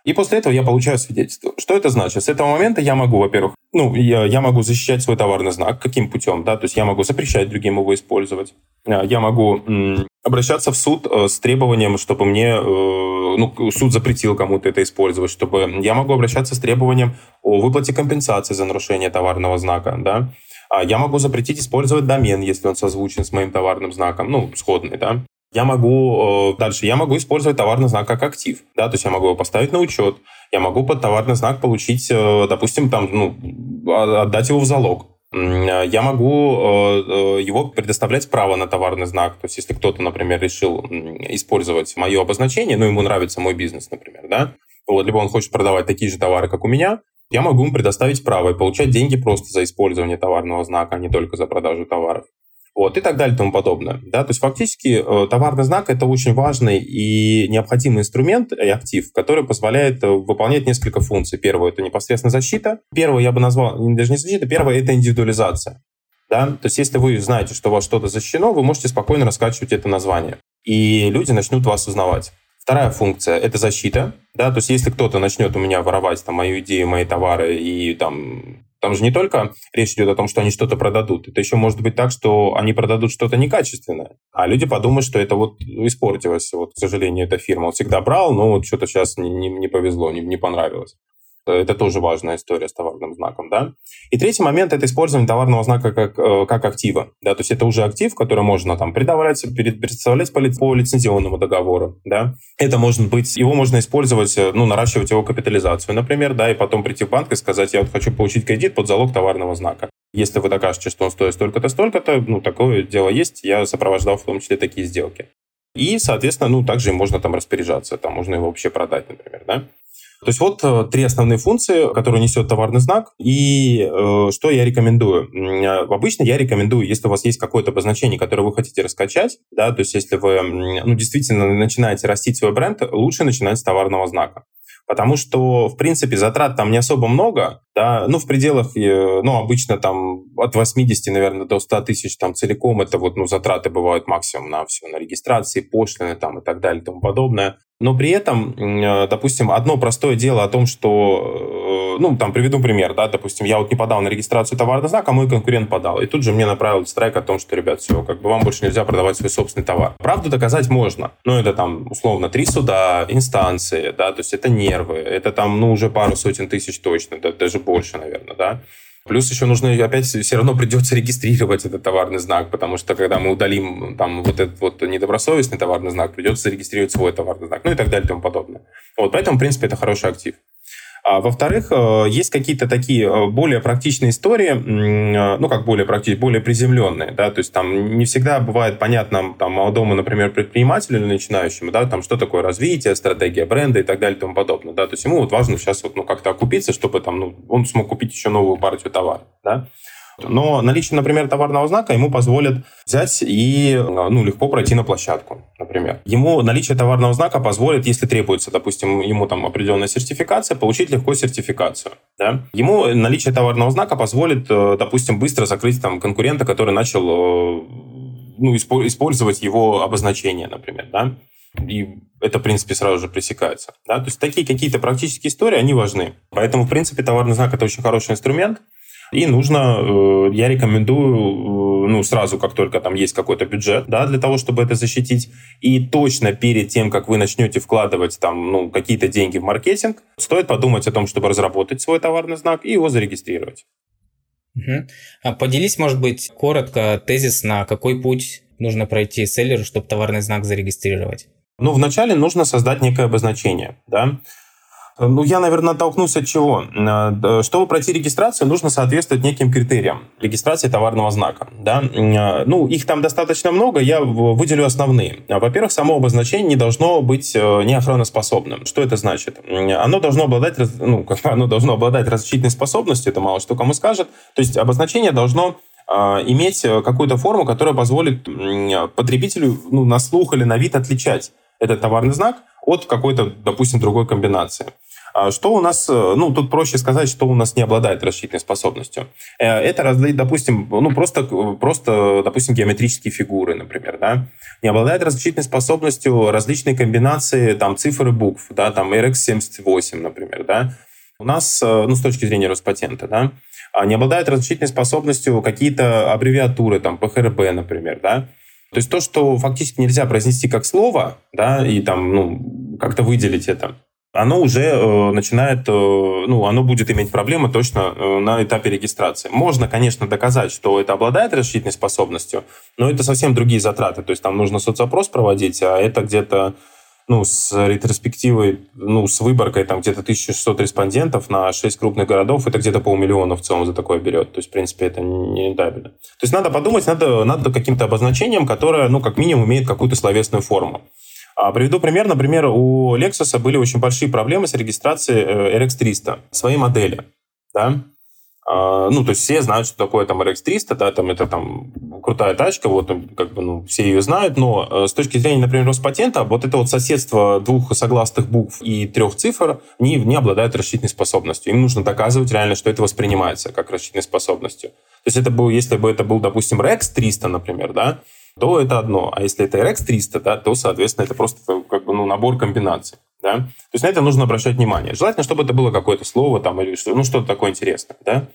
A: И после этого я получаю свидетельство. Что это значит? С этого момента я могу, во-первых, ну, я, я могу защищать свой товарный знак. Каким путем? Да? То есть я могу запрещать другим его использовать. А, я могу м, обращаться в суд э, с требованием, чтобы мне, э, ну, суд запретил кому-то это использовать, чтобы я могу обращаться с требованием о выплате компенсации за нарушение товарного знака, да. А я могу запретить использовать домен, если он созвучен с моим товарным знаком, ну, сходный, да я могу э, дальше, я могу использовать товарный знак как актив, да, то есть я могу его поставить на учет, я могу под товарный знак получить, э, допустим, там, ну, а, отдать его в залог. Я могу э, его предоставлять право на товарный знак. То есть, если кто-то, например, решил использовать мое обозначение, ну, ему нравится мой бизнес, например, да, вот, либо он хочет продавать такие же товары, как у меня, я могу ему предоставить право и получать деньги просто за использование товарного знака, а не только за продажу товаров вот, и так далее и тому подобное. Да? То есть фактически э, товарный знак – это очень важный и необходимый инструмент и актив, который позволяет э, выполнять несколько функций. Первое – это непосредственно защита. Первое я бы назвал, даже не защита, первое – это индивидуализация. Да? То есть если вы знаете, что у вас что-то защищено, вы можете спокойно раскачивать это название, и люди начнут вас узнавать. Вторая функция – это защита. Да? То есть если кто-то начнет у меня воровать там, мою идею, мои товары и там там же не только речь идет о том, что они что-то продадут. Это еще может быть так, что они продадут что-то некачественное. А люди подумают, что это вот испортилось. Вот, к сожалению, эта фирма. Всегда брал, но вот что-то сейчас не, не, не повезло, не, не понравилось. Это тоже важная история с товарным знаком, да. И третий момент – это использование товарного знака как, э, как актива, да, то есть это уже актив, который можно там предавать, представлять по, по лицензионному договору, да. Это может быть, его можно использовать, э, ну, наращивать его капитализацию, например, да, и потом прийти в банк и сказать, я вот хочу получить кредит под залог товарного знака. Если вы докажете, что он стоит столько-то, столько-то, ну, такое дело есть, я сопровождал в том числе такие сделки. И, соответственно, ну, также можно там распоряжаться, там можно его вообще продать, например, да. То есть вот э, три основные функции, которые несет товарный знак. И э, что я рекомендую? Э, обычно я рекомендую, если у вас есть какое-то обозначение, которое вы хотите раскачать, да, то есть если вы ну, действительно начинаете растить свой бренд, лучше начинать с товарного знака. Потому что, в принципе, затрат там не особо много, да, ну, в пределах, э, ну, обычно там от 80, наверное, до 100 тысяч там целиком это вот, ну, затраты бывают максимум на все, на регистрации, пошлины там и так далее и тому подобное. Но при этом, э, допустим, одно простое дело о том, что, э, ну, там, приведу пример, да, допустим, я вот не подал на регистрацию товарный знак, а мой конкурент подал. И тут же мне направил страйк о том, что, ребят, все, как бы вам больше нельзя продавать свой собственный товар. Правду доказать можно, но это там, условно, три суда, инстанции, да, то есть это нервы, это там, ну, уже пару сотен тысяч точно, да, даже больше, наверное, да. Плюс еще нужно опять все равно придется регистрировать этот товарный знак, потому что когда мы удалим там вот этот вот недобросовестный товарный знак, придется зарегистрировать свой товарный знак, ну и так далее и тому подобное. Вот, поэтому, в принципе, это хороший актив. А во-вторых, э, есть какие-то такие э, более практичные истории, э, ну, как более практичные, более приземленные, да, то есть там не всегда бывает понятно там молодому, например, предпринимателю или начинающему, да, там что такое развитие, стратегия бренда и так далее и тому подобное, да, то есть ему вот важно сейчас вот, ну, как-то окупиться, чтобы там, ну, он смог купить еще новую партию товара, да. Но наличие, например, товарного знака ему позволит взять и ну, легко пройти на площадку, например. Ему наличие товарного знака позволит, если требуется, допустим, ему там определенная сертификация, получить легко сертификацию. Да? Ему наличие товарного знака позволит, э, допустим, быстро закрыть там конкурента, который начал э, ну, использовать его обозначение, например. Да? и это, в принципе, сразу же пресекается. Да? То есть такие какие-то практические истории, они важны. Поэтому, в принципе, товарный знак – это очень хороший инструмент. И нужно, э, я рекомендую, э, ну, сразу, как только там есть какой-то бюджет, да, для того, чтобы это защитить, и точно перед тем, как вы начнете вкладывать там, ну, какие-то деньги в маркетинг, стоит подумать о том, чтобы разработать свой товарный знак и его зарегистрировать.
C: Угу. Поделись, может быть, коротко тезис, на какой путь нужно пройти селлеру, чтобы товарный знак зарегистрировать?
A: Ну, вначале нужно создать некое обозначение, да, ну, я, наверное, оттолкнусь от чего. Э, чтобы пройти регистрацию, нужно соответствовать неким критериям регистрации товарного знака. Да? Э, ну, их там достаточно много, я выделю основные. Во-первых, само обозначение не должно быть э, неохраноспособным. Что это значит? Оно должно обладать, ну, оно должно обладать различительной способностью, это мало что кому скажет. То есть обозначение должно иметь какую-то форму, которая позволит потребителю ну, на слух или на вид отличать этот товарный знак от какой-то, допустим, другой комбинации. А что у нас, э, ну, тут проще сказать, что у нас не обладает расчетной способностью. Э, это, допустим, ну, просто, просто, допустим, геометрические фигуры, например, да, не обладает различительной способностью различные комбинации, там, цифр и букв, да, там, RX78, например, да. У нас, э, ну, с точки зрения Роспатента, да, а не обладает различительной способностью какие-то аббревиатуры, там, ПХРБ, например, да, то есть то, что фактически нельзя произнести как слово, да, и там, ну, как-то выделить это, оно уже э, начинает, э, ну, оно будет иметь проблемы точно э, на этапе регистрации. Можно, конечно, доказать, что это обладает расчетной способностью, но это совсем другие затраты. То есть там нужно соцопрос проводить, а это где-то ну, с ретроспективой, ну, с выборкой там где-то 1600 респондентов на 6 крупных городов, это где-то полмиллиона в целом за такое берет. То есть, в принципе, это не. То есть, надо подумать, надо, надо каким-то обозначением, которое, ну, как минимум, имеет какую-то словесную форму. А приведу пример. Например, у Lexus были очень большие проблемы с регистрацией э, RX300, своей модели. Да? А, ну, то есть все знают, что такое там RX300, да, там это там крутая тачка, вот как бы, ну, все ее знают, но э, с точки зрения, например, Роспатента, вот это вот соседство двух согласных букв и трех цифр не, не обладает рассчитной способностью. Им нужно доказывать реально, что это воспринимается как рассчитной способностью. То есть это был, если бы это был, допустим, RX 300, например, да, то это одно. А если это RX 300, да, то, соответственно, это просто как бы, ну, набор комбинаций. Да? То есть на это нужно обращать внимание. Желательно, чтобы это было какое-то слово там, или что, ну, что-то такое интересное. Да?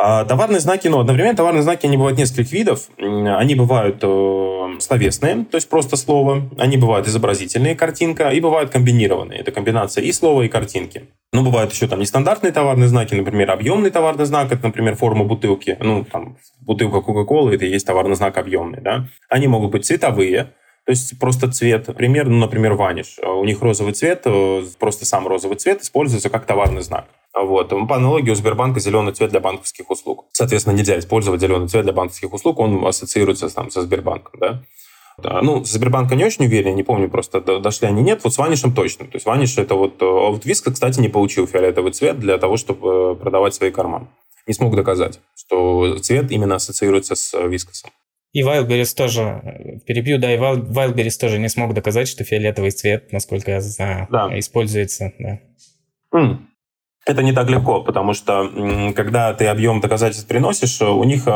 A: А товарные знаки, ну, одновременно товарные знаки, они бывают нескольких видов. Они бывают э, словесные, то есть просто слово. Они бывают изобразительные, картинка, и бывают комбинированные. Это комбинация и слова, и картинки. Ну, бывают еще там нестандартные товарные знаки, например, объемный товарный знак, это, например, форма бутылки. Ну, там, бутылка Кока-Колы, это и есть товарный знак объемный, да. Они могут быть цветовые, то есть просто цвет. Пример, ну, например, ваниш. У них розовый цвет, э, просто сам розовый цвет используется как товарный знак. Вот. По аналогии у Сбербанка зеленый цвет для банковских услуг. Соответственно, нельзя использовать зеленый цвет для банковских услуг, он ассоциируется там, со Сбербанком. Да? Ну, Сбербанка не очень уверен, не помню просто, дошли они, нет. Вот с Ванишем точно. То есть Ваниш это вот... Э, вот Виска, кстати, не получил фиолетовый цвет для того, чтобы э, продавать свои карманы. Не смог доказать, что цвет именно ассоциируется с Вискосом.
C: И Wildberries тоже, перебью, да, и Wildberries тоже не смог доказать, что фиолетовый цвет, насколько я знаю, да. используется. Да.
A: Mm. Это не так легко, потому что когда ты объем доказательств приносишь, у них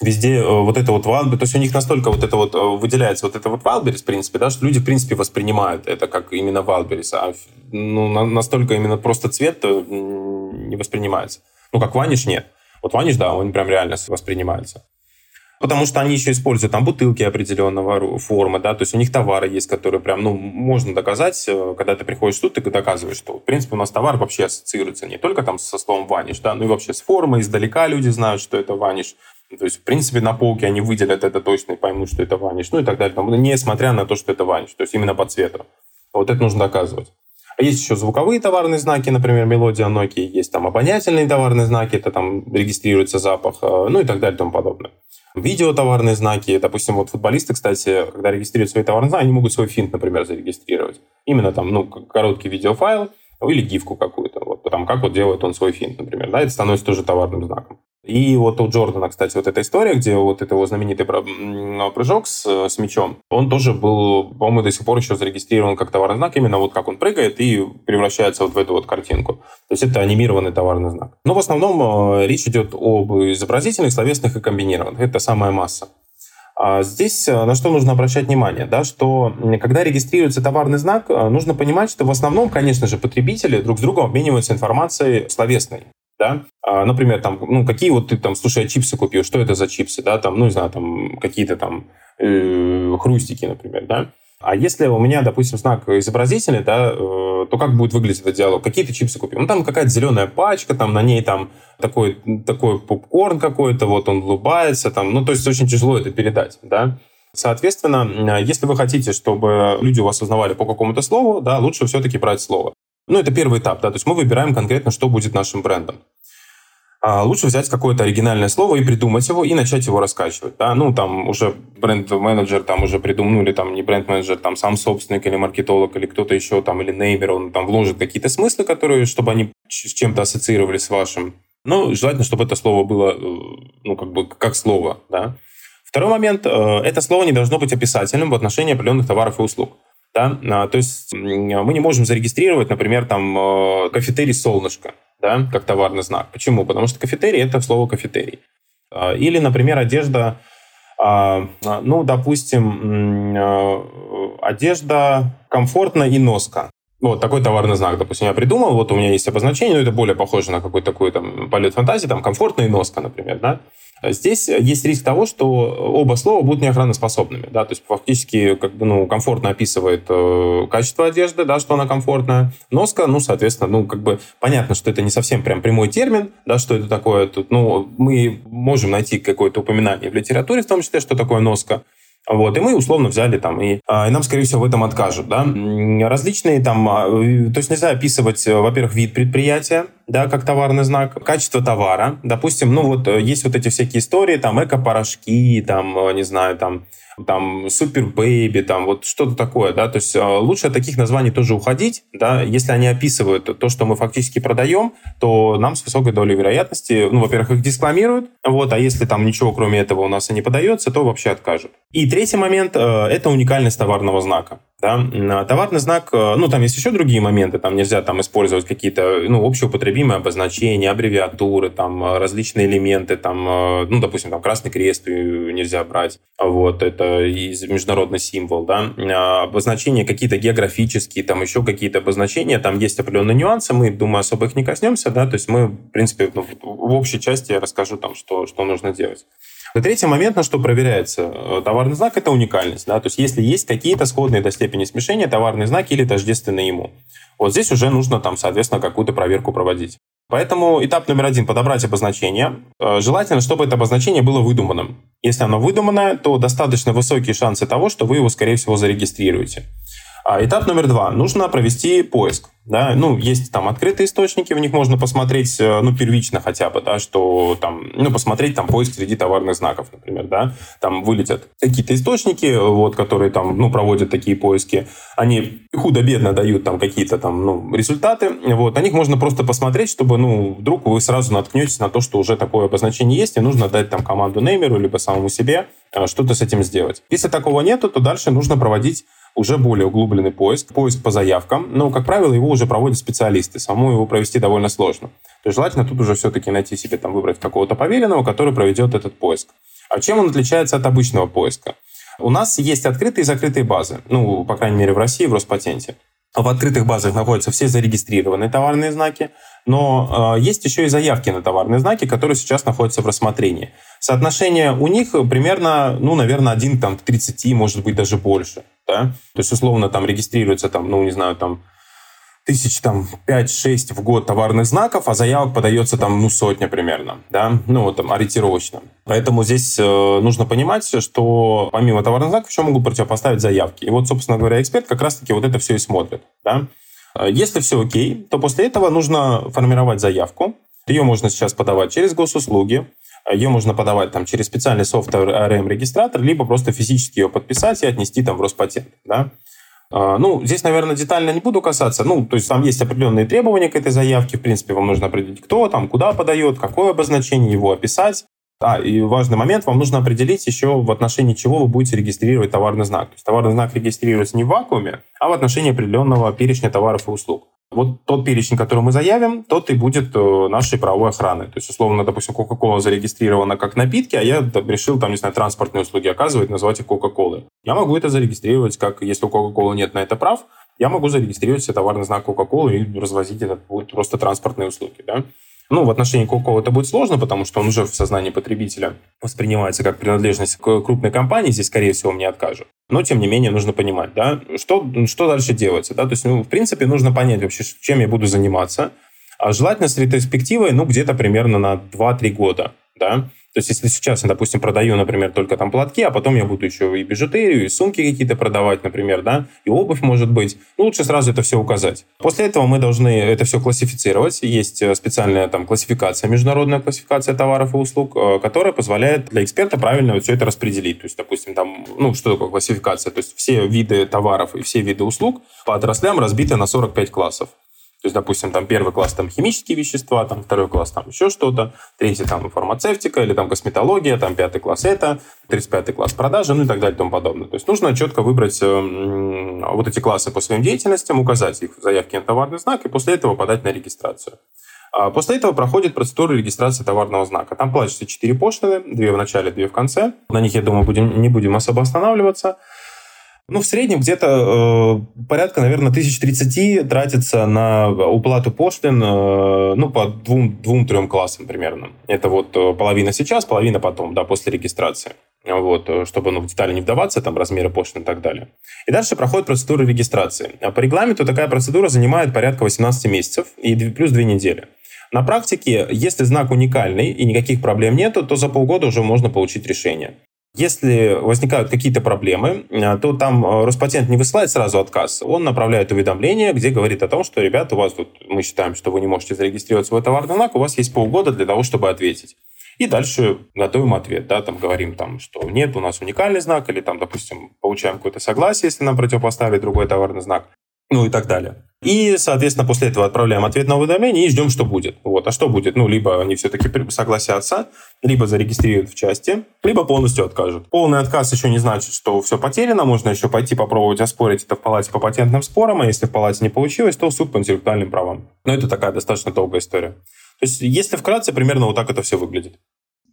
A: везде э, вот это вот Wildberries, то есть у них настолько вот это вот э, выделяется вот это вот Wildberries, в принципе, да, что люди, в принципе, воспринимают это как именно Wildberries, а ну, настолько именно просто цвет э, не воспринимается. Ну, как Vanish нет. Вот Vanish, да, он прям реально воспринимается. Потому что они еще используют там бутылки определенного формы, да, то есть у них товары есть, которые прям, ну, можно доказать, э, когда ты приходишь тут, ты доказываешь, что, в принципе, у нас товар вообще ассоциируется не только там со словом Vanish, да, но и вообще с формой, издалека люди знают, что это Vanish. То есть, в принципе, на полке они выделят это точно и поймут, что это Vanish, ну и так далее, несмотря на то, что это Vanish, то есть именно по цвету. Вот это нужно доказывать. А есть еще звуковые товарные знаки, например, мелодия Nokia, есть там обонятельные товарные знаки, это там регистрируется запах, э, ну и так далее и тому подобное. Видео товарные знаки, допустим, вот футболисты, кстати, когда регистрируют свои товарные знаки, они могут свой финт, например, зарегистрировать. Именно там, ну, короткий видеофайл или гифку какую-то, вот там, как вот делает он свой финт, например, да, это становится тоже товарным знаком. И вот у Джордана, кстати, вот эта история, где вот это его знаменитый прыжок с, с мячом, он тоже был, по-моему, до сих пор еще зарегистрирован как товарный знак, именно вот как он прыгает и превращается вот в эту вот картинку. То есть это анимированный товарный знак. Но в основном э, речь идет об изобразительных, словесных и комбинированных. Это самая масса. А здесь э, на что нужно обращать внимание, да, что когда регистрируется товарный знак, э, нужно понимать, что в основном, конечно же, потребители друг с другом обмениваются информацией словесной да, а, например, там, ну, какие вот ты там, слушай, я чипсы купил, что это за чипсы, да, там, ну, не знаю, там, какие-то там э, хрустики, например, да, а если у меня, допустим, знак изобразительный, да, э, то как будет выглядеть этот диалог? Какие ты чипсы купил? Ну, там какая-то зеленая пачка, там на ней там такой, такой попкорн какой-то, вот он улыбается, там, ну, то есть очень тяжело это передать, да. Соответственно, если вы хотите, чтобы люди у вас узнавали по какому-то слову, да, лучше все-таки брать слово. Ну, это первый этап, да, то есть мы выбираем конкретно, что будет нашим брендом. А лучше взять какое-то оригинальное слово и придумать его, и начать его раскачивать. Да? Ну, там уже бренд-менеджер там уже придумал, там не бренд-менеджер, там сам собственник или маркетолог, или кто-то еще там, или неймер, он там вложит какие-то смыслы, которые, чтобы они с чем-то ассоциировались с вашим. Ну, желательно, чтобы это слово было, э, ну, как бы, как слово, да. Второй момент, э, это слово не должно быть описательным в отношении определенных товаров и услуг. Да? А, то есть мы не можем зарегистрировать, например, там э, кафетерий «Солнышко», да, как товарный знак. Почему? Потому что кафетерий – это слово «кафетерий». А, или, например, одежда, а, ну, допустим, одежда комфортная и носка. Вот такой товарный знак, допустим, я придумал, вот у меня есть обозначение, но это более похоже на какой-то такой там полет фантазии, там комфортная и носка, например, да. Здесь есть риск того, что оба слова будут неохраноспособными. Да? То есть фактически как бы, ну, комфортно описывает э, качество одежды, да, что она комфортная. Носка, ну, соответственно, ну, как бы понятно, что это не совсем прям прямой термин, да, что это такое. Тут, ну, мы можем найти какое-то упоминание в литературе, в том числе, что такое носка. Вот, и мы условно взяли там, и, а, и нам, скорее всего, в этом откажут, да. Различные там, а, то есть нельзя описывать, э, во-первых, вид предприятия, да, как товарный знак, качество товара. Допустим, ну вот э, есть вот эти всякие истории, там, эко-порошки, там, э, не знаю, там, там Супер Бэйби, там вот что-то такое, да, то есть э, лучше от таких названий тоже уходить, да, если они описывают то, что мы фактически продаем, то нам с высокой долей вероятности, ну, во-первых, их дискламируют, вот, а если там ничего кроме этого у нас и не подается, то вообще откажут. И третий момент э, – это уникальность товарного знака. Да? Товарный знак, э, ну, там есть еще другие моменты, там нельзя там использовать какие-то, ну, общеупотребимые обозначения, аббревиатуры, там, различные элементы, там, ну, допустим, там, красный крест нельзя брать, вот, это международный символ, да, а, обозначения какие-то географические, там еще какие-то обозначения, там есть определенные нюансы, мы, думаю, особо их не коснемся, да, то есть мы, в принципе, ну, в общей части я расскажу там, что, что нужно делать. И третий момент, на что проверяется э, товарный знак, это уникальность. Да? То есть если есть какие-то сходные до степени смешения товарные знаки или тождественные ему. Вот здесь уже нужно там, соответственно, какую-то проверку проводить. Поэтому этап номер один – подобрать обозначение. Э, желательно, чтобы это обозначение было выдуманным. Если оно выдуманное, то достаточно высокие шансы того, что вы его, скорее всего, зарегистрируете. А этап номер два. Нужно провести поиск. Да? Ну, есть там открытые источники, в них можно посмотреть, э, ну, первично хотя бы, да, что там, ну, посмотреть там поиск среди товарных знаков, например, да, там вылетят какие-то источники, вот, которые там, ну, проводят такие поиски, они худо-бедно дают там какие-то там, ну, результаты, вот, на них можно просто посмотреть, чтобы, ну, вдруг вы сразу наткнетесь на то, что уже такое обозначение есть, и нужно дать там команду неймеру, либо самому себе э, что-то с этим сделать. Если такого нету, то дальше нужно проводить уже более углубленный поиск, поиск по заявкам. Но, как правило, его уже проводят специалисты. Саму его провести довольно сложно. То есть желательно тут уже все-таки найти себе, там, выбрать какого-то поверенного, который проведет этот поиск. А чем он отличается от обычного поиска? У нас есть открытые и закрытые базы. Ну, по крайней мере, в России, в Роспатенте. В открытых базах находятся все зарегистрированные товарные знаки, но э, есть еще и заявки на товарные знаки, которые сейчас находятся в рассмотрении. Соотношение у них примерно, ну, наверное, 1 там, к 30, может быть, даже больше. Да? То есть, условно, там регистрируется, там, ну, не знаю, там, тысяч там 5-6 в год товарных знаков, а заявок подается там ну сотня примерно, да, ну вот там ориентировочно. Поэтому здесь э, нужно понимать, что помимо товарных знаков еще могут противопоставить заявки. И вот, собственно говоря, эксперт как раз-таки вот это все и смотрит, да. Если все окей, то после этого нужно формировать заявку. Ее можно сейчас подавать через госуслуги, ее можно подавать там, через специальный софтвер ARM-регистратор, либо просто физически ее подписать и отнести там в Роспатент. Да? А, ну, здесь, наверное, детально не буду касаться. Ну, то есть там есть определенные требования к этой заявке. В принципе, вам нужно определить, кто там, куда подает, какое обозначение, его описать. А, и важный момент, вам нужно определить еще в отношении чего вы будете регистрировать товарный знак. То есть товарный знак регистрируется не в вакууме, а в отношении определенного перечня товаров и услуг. Вот тот перечень, который мы заявим, тот и будет э, нашей правовой охраны. То есть, условно, допустим, Coca-Cola зарегистрирована как напитки, а я решил, там, не знаю, транспортные услуги оказывать, назвать их Coca-Cola. Я могу это зарегистрировать, как если у Coca-Cola нет на это прав, я могу зарегистрировать себе товарный знак Coca-Cola и развозить это будут просто транспортные услуги. Да? Ну, в отношении Coca-Cola это будет сложно, потому что он уже в сознании потребителя воспринимается как принадлежность к крупной компании, здесь, скорее всего, мне откажут. Но, тем не менее, нужно понимать, да, что, что дальше делается, да, то есть, ну, в принципе, нужно понять вообще, чем я буду заниматься, а желательно с ретроспективой, ну, где-то примерно на 2-3 года, да, то есть, если сейчас я, допустим, продаю, например, только там платки, а потом я буду еще и бижутерию, и сумки какие-то продавать, например, да, и обувь может быть, ну, лучше сразу это все указать. После этого мы должны это все классифицировать. Есть э, специальная там классификация, международная классификация товаров и услуг, э, которая позволяет для эксперта правильно все это распределить. То есть, допустим, там, ну, что такое классификация? То есть, все виды товаров и все виды услуг по отраслям разбиты на 45 классов. То есть, допустим, там первый класс там химические вещества, там второй класс там еще что-то, третий там фармацевтика или там косметология, там пятый класс это, 35 класс продажи, ну и так далее и тому подобное. То есть нужно четко выбрать э, вот эти классы по своим деятельностям, указать их в заявке на товарный знак и после этого подать на регистрацию. А после этого проходит процедура регистрации товарного знака. Там платятся 4 пошлины, 2 в начале, 2 в конце. На них, я думаю, будем, не будем особо останавливаться. Ну, в среднем где-то э, порядка, наверное, 1030 тратится на уплату пошлин, э, ну, по двум, двум-трем классам примерно. Это вот э, половина сейчас, половина потом, да, после регистрации. Вот, э, чтобы ну, в детали не вдаваться, там, размеры пошлин и так далее. И дальше проходит процедура регистрации. А по регламенту такая процедура занимает порядка 18 месяцев и плюс 2 недели. На практике, если знак уникальный и никаких проблем нету, то за полгода уже можно получить решение. Если возникают какие-то проблемы, э, то там э, Роспатент не высылает сразу отказ. Он направляет уведомление, где говорит о том, что, ребята, у вас тут, мы считаем, что вы не можете зарегистрировать свой товарный знак, у вас есть полгода для того, чтобы ответить. И дальше готовим ответ, да, там говорим, там, что нет, у нас уникальный знак, или там, допустим, получаем какое-то согласие, если нам противопоставили другой товарный знак, ну и так далее. И, соответственно, после этого отправляем ответ на уведомление и ждем, что будет. Вот. А что будет? Ну, либо они все-таки согласятся, либо зарегистрируют в части, либо полностью откажут. Полный отказ еще не значит, что все потеряно. Можно еще пойти попробовать оспорить это в палате по патентным спорам, а если в палате не получилось, то суд по интеллектуальным правам. Но это такая достаточно долгая история. То есть, если вкратце, примерно вот так это все выглядит.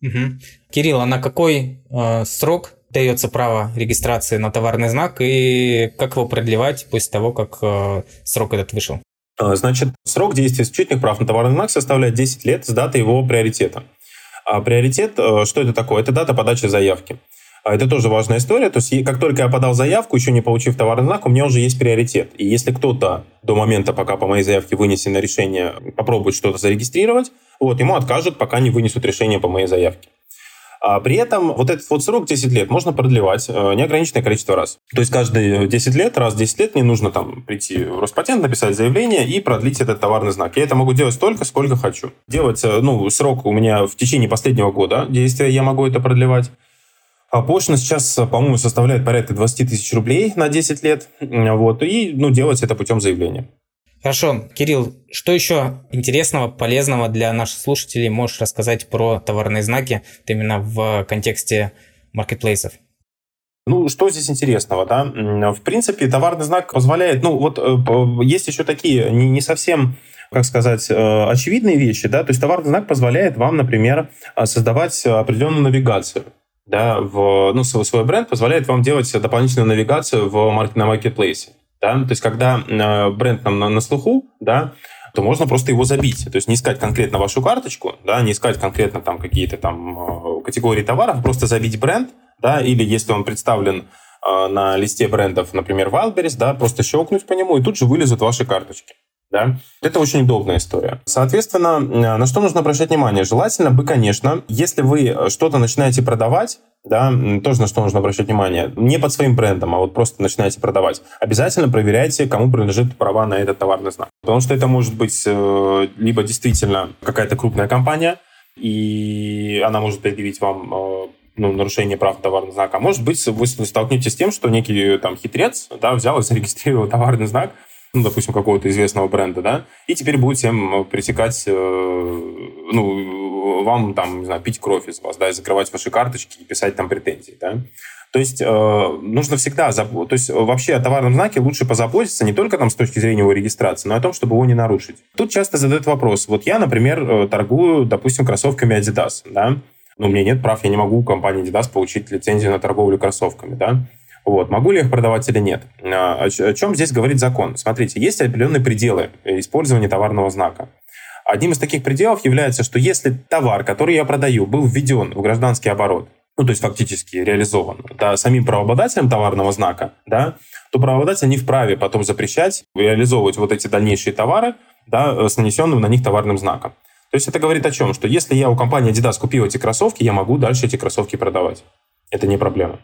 C: Угу. Кирилл, а на какой э, срок дается право регистрации на товарный знак и как его продлевать после того, как э, срок этот вышел?
A: А, значит, срок действия исключительных прав на товарный знак составляет 10 лет с даты его приоритета. А приоритет, э, что это такое? Это дата подачи заявки. А это тоже важная история. То есть, как только я подал заявку, еще не получив товарный знак, у меня уже есть приоритет. И если кто-то до момента, пока по моей заявке вынесено решение, попробует что-то зарегистрировать, вот, ему откажут, пока не вынесут решение по моей заявке. А при этом вот этот вот срок 10 лет можно продлевать э, неограниченное количество раз. То есть каждые 10 лет, раз в 10 лет мне нужно там прийти в Роспатент, написать заявление и продлить этот товарный знак. Я это могу делать столько, сколько хочу. Делать, э, ну, срок у меня в течение последнего года действия я могу это продлевать. А пошлина сейчас, по-моему, составляет порядка 20 тысяч рублей на 10 лет. Вот, и ну, делать это путем заявления.
C: Хорошо. Кирилл, что еще интересного, полезного для наших слушателей можешь рассказать про товарные знаки именно в контексте маркетплейсов?
A: Ну, что здесь интересного, да? В принципе, товарный знак позволяет, ну, вот э, есть еще такие не, совсем как сказать, э, очевидные вещи, да, то есть товарный знак позволяет вам, например, э, создавать определенную навигацию, да, в, ну, свой, бренд позволяет вам делать дополнительную навигацию в, на маркетплейсе. Да? То есть, когда э, бренд нам на, на слуху, да, то можно просто его забить. То есть не искать конкретно вашу карточку, да, не искать конкретно там какие-то там э, категории товаров, просто забить бренд, да, или если он представлен э, на листе брендов, например, Wildberries, да, просто щелкнуть по нему, и тут же вылезут ваши карточки. Да? Это очень удобная история. Соответственно, на что нужно обращать внимание? Желательно бы, конечно, если вы что-то начинаете продавать, да, тоже на что нужно обращать внимание. Не под своим брендом, а вот просто начинаете продавать. Обязательно проверяйте, кому принадлежит права на этот товарный знак. Потому что это может быть э, либо действительно какая-то крупная компания, и она может предъявить вам э, ну, нарушение прав товарного знака. А может быть, вы столкнетесь с тем, что некий там хитрец да, взял и зарегистрировал товарный знак, ну, допустим, какого-то известного бренда, да, и теперь будет всем пресекать, э, ну, вам там, не знаю, пить кровь из вас, да, и закрывать ваши карточки и писать там претензии, да. То есть э, нужно всегда, то есть вообще о товарном знаке лучше позаботиться не только там с точки зрения его регистрации, но и о том, чтобы его не нарушить. Тут часто задают вопрос. Вот я, например, э, торгую, допустим, кроссовками Adidas, да, но у меня нет прав, я не могу у компании Adidas получить лицензию на торговлю кроссовками, да. Вот. Могу ли их продавать или нет? А, о чем здесь говорит закон? Смотрите, есть определенные пределы использования товарного знака. Одним из таких пределов является, что если товар, который я продаю, был введен в гражданский оборот, ну, то есть фактически реализован да, самим правообладателем товарного знака, да, то правообладатель не вправе потом запрещать реализовывать вот эти дальнейшие товары да, с нанесенным на них товарным знаком. То есть это говорит о чем? Что если я у компании Adidas купил эти кроссовки, я могу дальше эти кроссовки продавать. Это не проблема.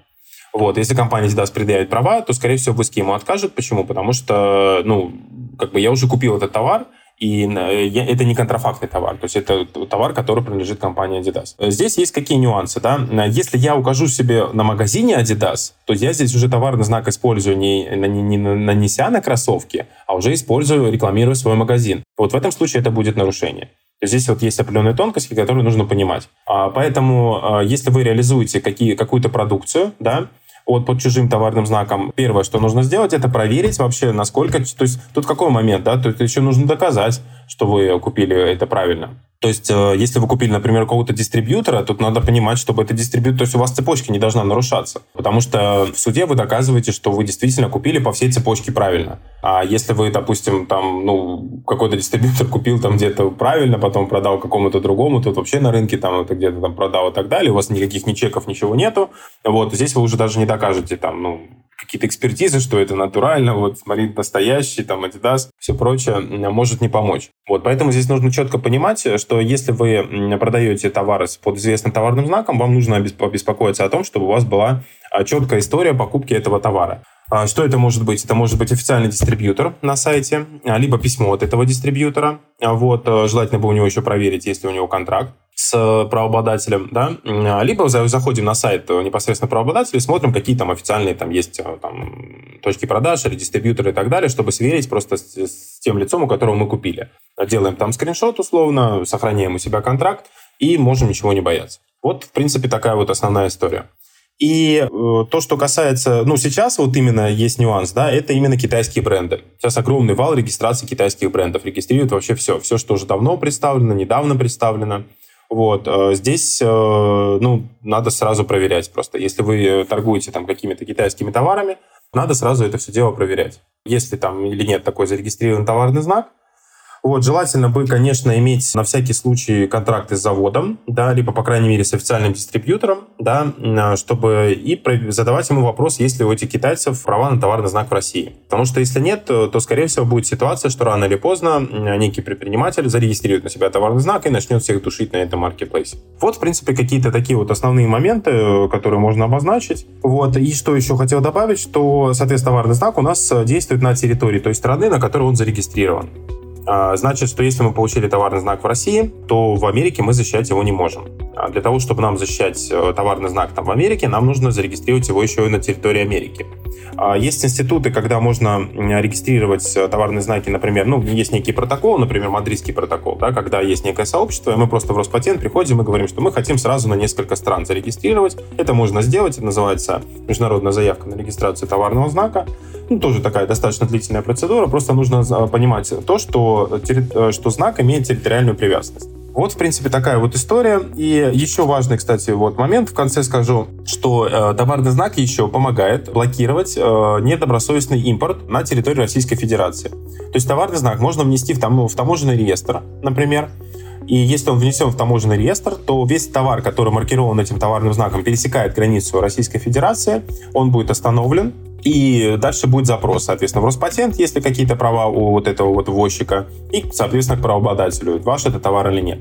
A: Вот, если компания Adidas предъявит права, то, скорее всего, Виски ему откажет. Почему? Потому что, ну, как бы я уже купил этот товар, и э, это не контрафактный товар, то есть это товар, который принадлежит компании Adidas. Здесь есть какие нюансы, да? Если я укажу себе на магазине Adidas, то я здесь уже товарный знак использую не, не, не нанеся на кроссовки, а уже использую, рекламируя свой магазин. Вот в этом случае это будет нарушение. Здесь вот есть определенные тонкости, которые нужно понимать. А, поэтому, а, если вы реализуете какие, какую-то продукцию, да, вот под чужим товарным знаком, первое, что нужно сделать, это проверить вообще, насколько... То есть тут какой момент, да? Тут еще нужно доказать, что вы купили это правильно. То есть, э, если вы купили, например, какого-то дистрибьютора, тут надо понимать, чтобы это дистрибьютор, то есть у вас цепочка не должна нарушаться. Потому что в суде вы доказываете, что вы действительно купили по всей цепочке правильно. А если вы, допустим, там, ну, какой-то дистрибьютор купил там где-то правильно, потом продал какому-то другому, тут вообще на рынке там это где-то там продал и так далее, у вас никаких ни чеков, ничего нету, вот, здесь вы уже даже не докажете там, ну, какие-то экспертизы, что это натурально, вот смотри, настоящий, там, Adidas, все прочее, может не помочь. Вот, поэтому здесь нужно четко понимать, что если вы продаете товары под известным товарным знаком, вам нужно обеспокоиться о том, чтобы у вас была а, четкая история покупки этого товара. А, что это может быть? Это может быть официальный дистрибьютор на сайте, а, либо письмо от этого дистрибьютора. Вот, желательно бы у него еще проверить, есть ли у него контракт с правообладателем, да, либо заходим на сайт непосредственно правообладателя и смотрим, какие там официальные там есть там, точки продаж или дистрибьюторы и так далее, чтобы сверить просто с, с тем лицом, у которого мы купили. Делаем там скриншот условно, сохраняем у себя контракт и можем ничего не бояться. Вот, в принципе, такая вот основная история. И э, то, что касается, ну, сейчас вот именно есть нюанс, да, это именно китайские бренды. Сейчас огромный вал регистрации китайских брендов. Регистрируют вообще все. Все, что уже давно представлено, недавно представлено. Вот. Э, здесь, э, ну, надо сразу проверять просто. Если вы торгуете там какими-то китайскими товарами, надо сразу это все дело проверять. Если там или нет такой зарегистрированный товарный знак, вот, желательно бы, конечно, иметь на всякий случай контракты с заводом, да, либо, по крайней мере, с официальным дистрибьютором, да, чтобы и задавать ему вопрос, есть ли у этих китайцев права на товарный знак в России. Потому что если нет, то, скорее всего, будет ситуация, что рано или поздно некий предприниматель зарегистрирует на себя товарный знак и начнет всех душить на этом маркетплейсе. Вот, в принципе, какие-то такие вот основные моменты, которые можно обозначить. Вот, и что еще хотел добавить, что, соответственно, товарный знак у нас действует на территории той страны, на которой он зарегистрирован. А, значит, что если мы получили товарный знак в России, то в Америке мы защищать его не можем. А для того, чтобы нам защищать э, товарный знак там в Америке, нам нужно зарегистрировать его еще и на территории Америки. А, есть институты, когда можно регистрировать э, товарные знаки, например, ну, есть некий протокол, например, мадридский протокол, да, когда есть некое сообщество, и мы просто в Роспатент приходим и говорим, что мы хотим сразу на несколько стран зарегистрировать. Это можно сделать, это называется международная заявка на регистрацию товарного знака. Ну, тоже такая достаточно длительная процедура, просто нужно э, понимать то, что, э, что знак имеет территориальную привязанность. Вот, в принципе, такая вот история. И еще важный, кстати, вот момент в конце скажу, что э, товарный знак еще помогает блокировать э, недобросовестный импорт на территории Российской Федерации. То есть товарный знак можно внести в, там, в таможенный реестр, например, и если он внесен в таможенный реестр, то весь товар, который маркирован этим товарным знаком, пересекает границу Российской Федерации, он будет остановлен, и дальше будет запрос, соответственно, в Роспатент, если какие-то права у вот этого вот ввозчика, и, соответственно, к правообладателю, ваш это товар или нет.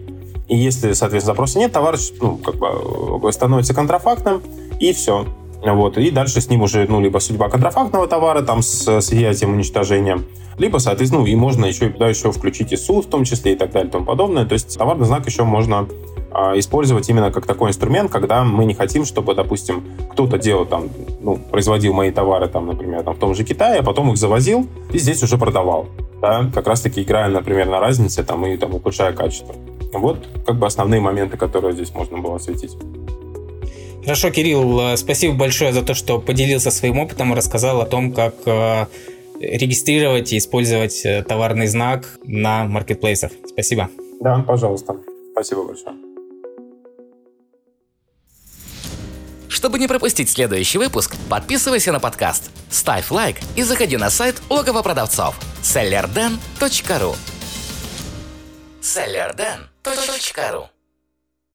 A: И если, соответственно, запроса нет, товар ну, как бы становится контрафактным, и все. Вот, и дальше с ним уже, ну, либо судьба контрафактного товара, там, с, с изъятием, уничтожением, либо, соответственно, ну, и можно еще, да, еще включить и суд в том числе и так далее и тому подобное. То есть товарный знак еще можно а, использовать именно как такой инструмент, когда мы не хотим, чтобы, допустим, кто-то делал там, ну, производил мои товары, там, например, там, в том же Китае, а потом их завозил и здесь уже продавал. Да, как раз-таки играя, например, на разнице там, и там, улучшая качество. Вот как бы основные моменты, которые здесь можно было осветить.
C: Хорошо, Кирилл, э, спасибо большое за то, что поделился своим опытом и рассказал о том, как э, регистрировать и использовать э, товарный знак на маркетплейсах. Спасибо.
A: Да, пожалуйста. Спасибо большое.
D: Чтобы не пропустить следующий выпуск, подписывайся на подкаст, ставь лайк и заходи на сайт логово продавцов sellerden.ru sellerden.ru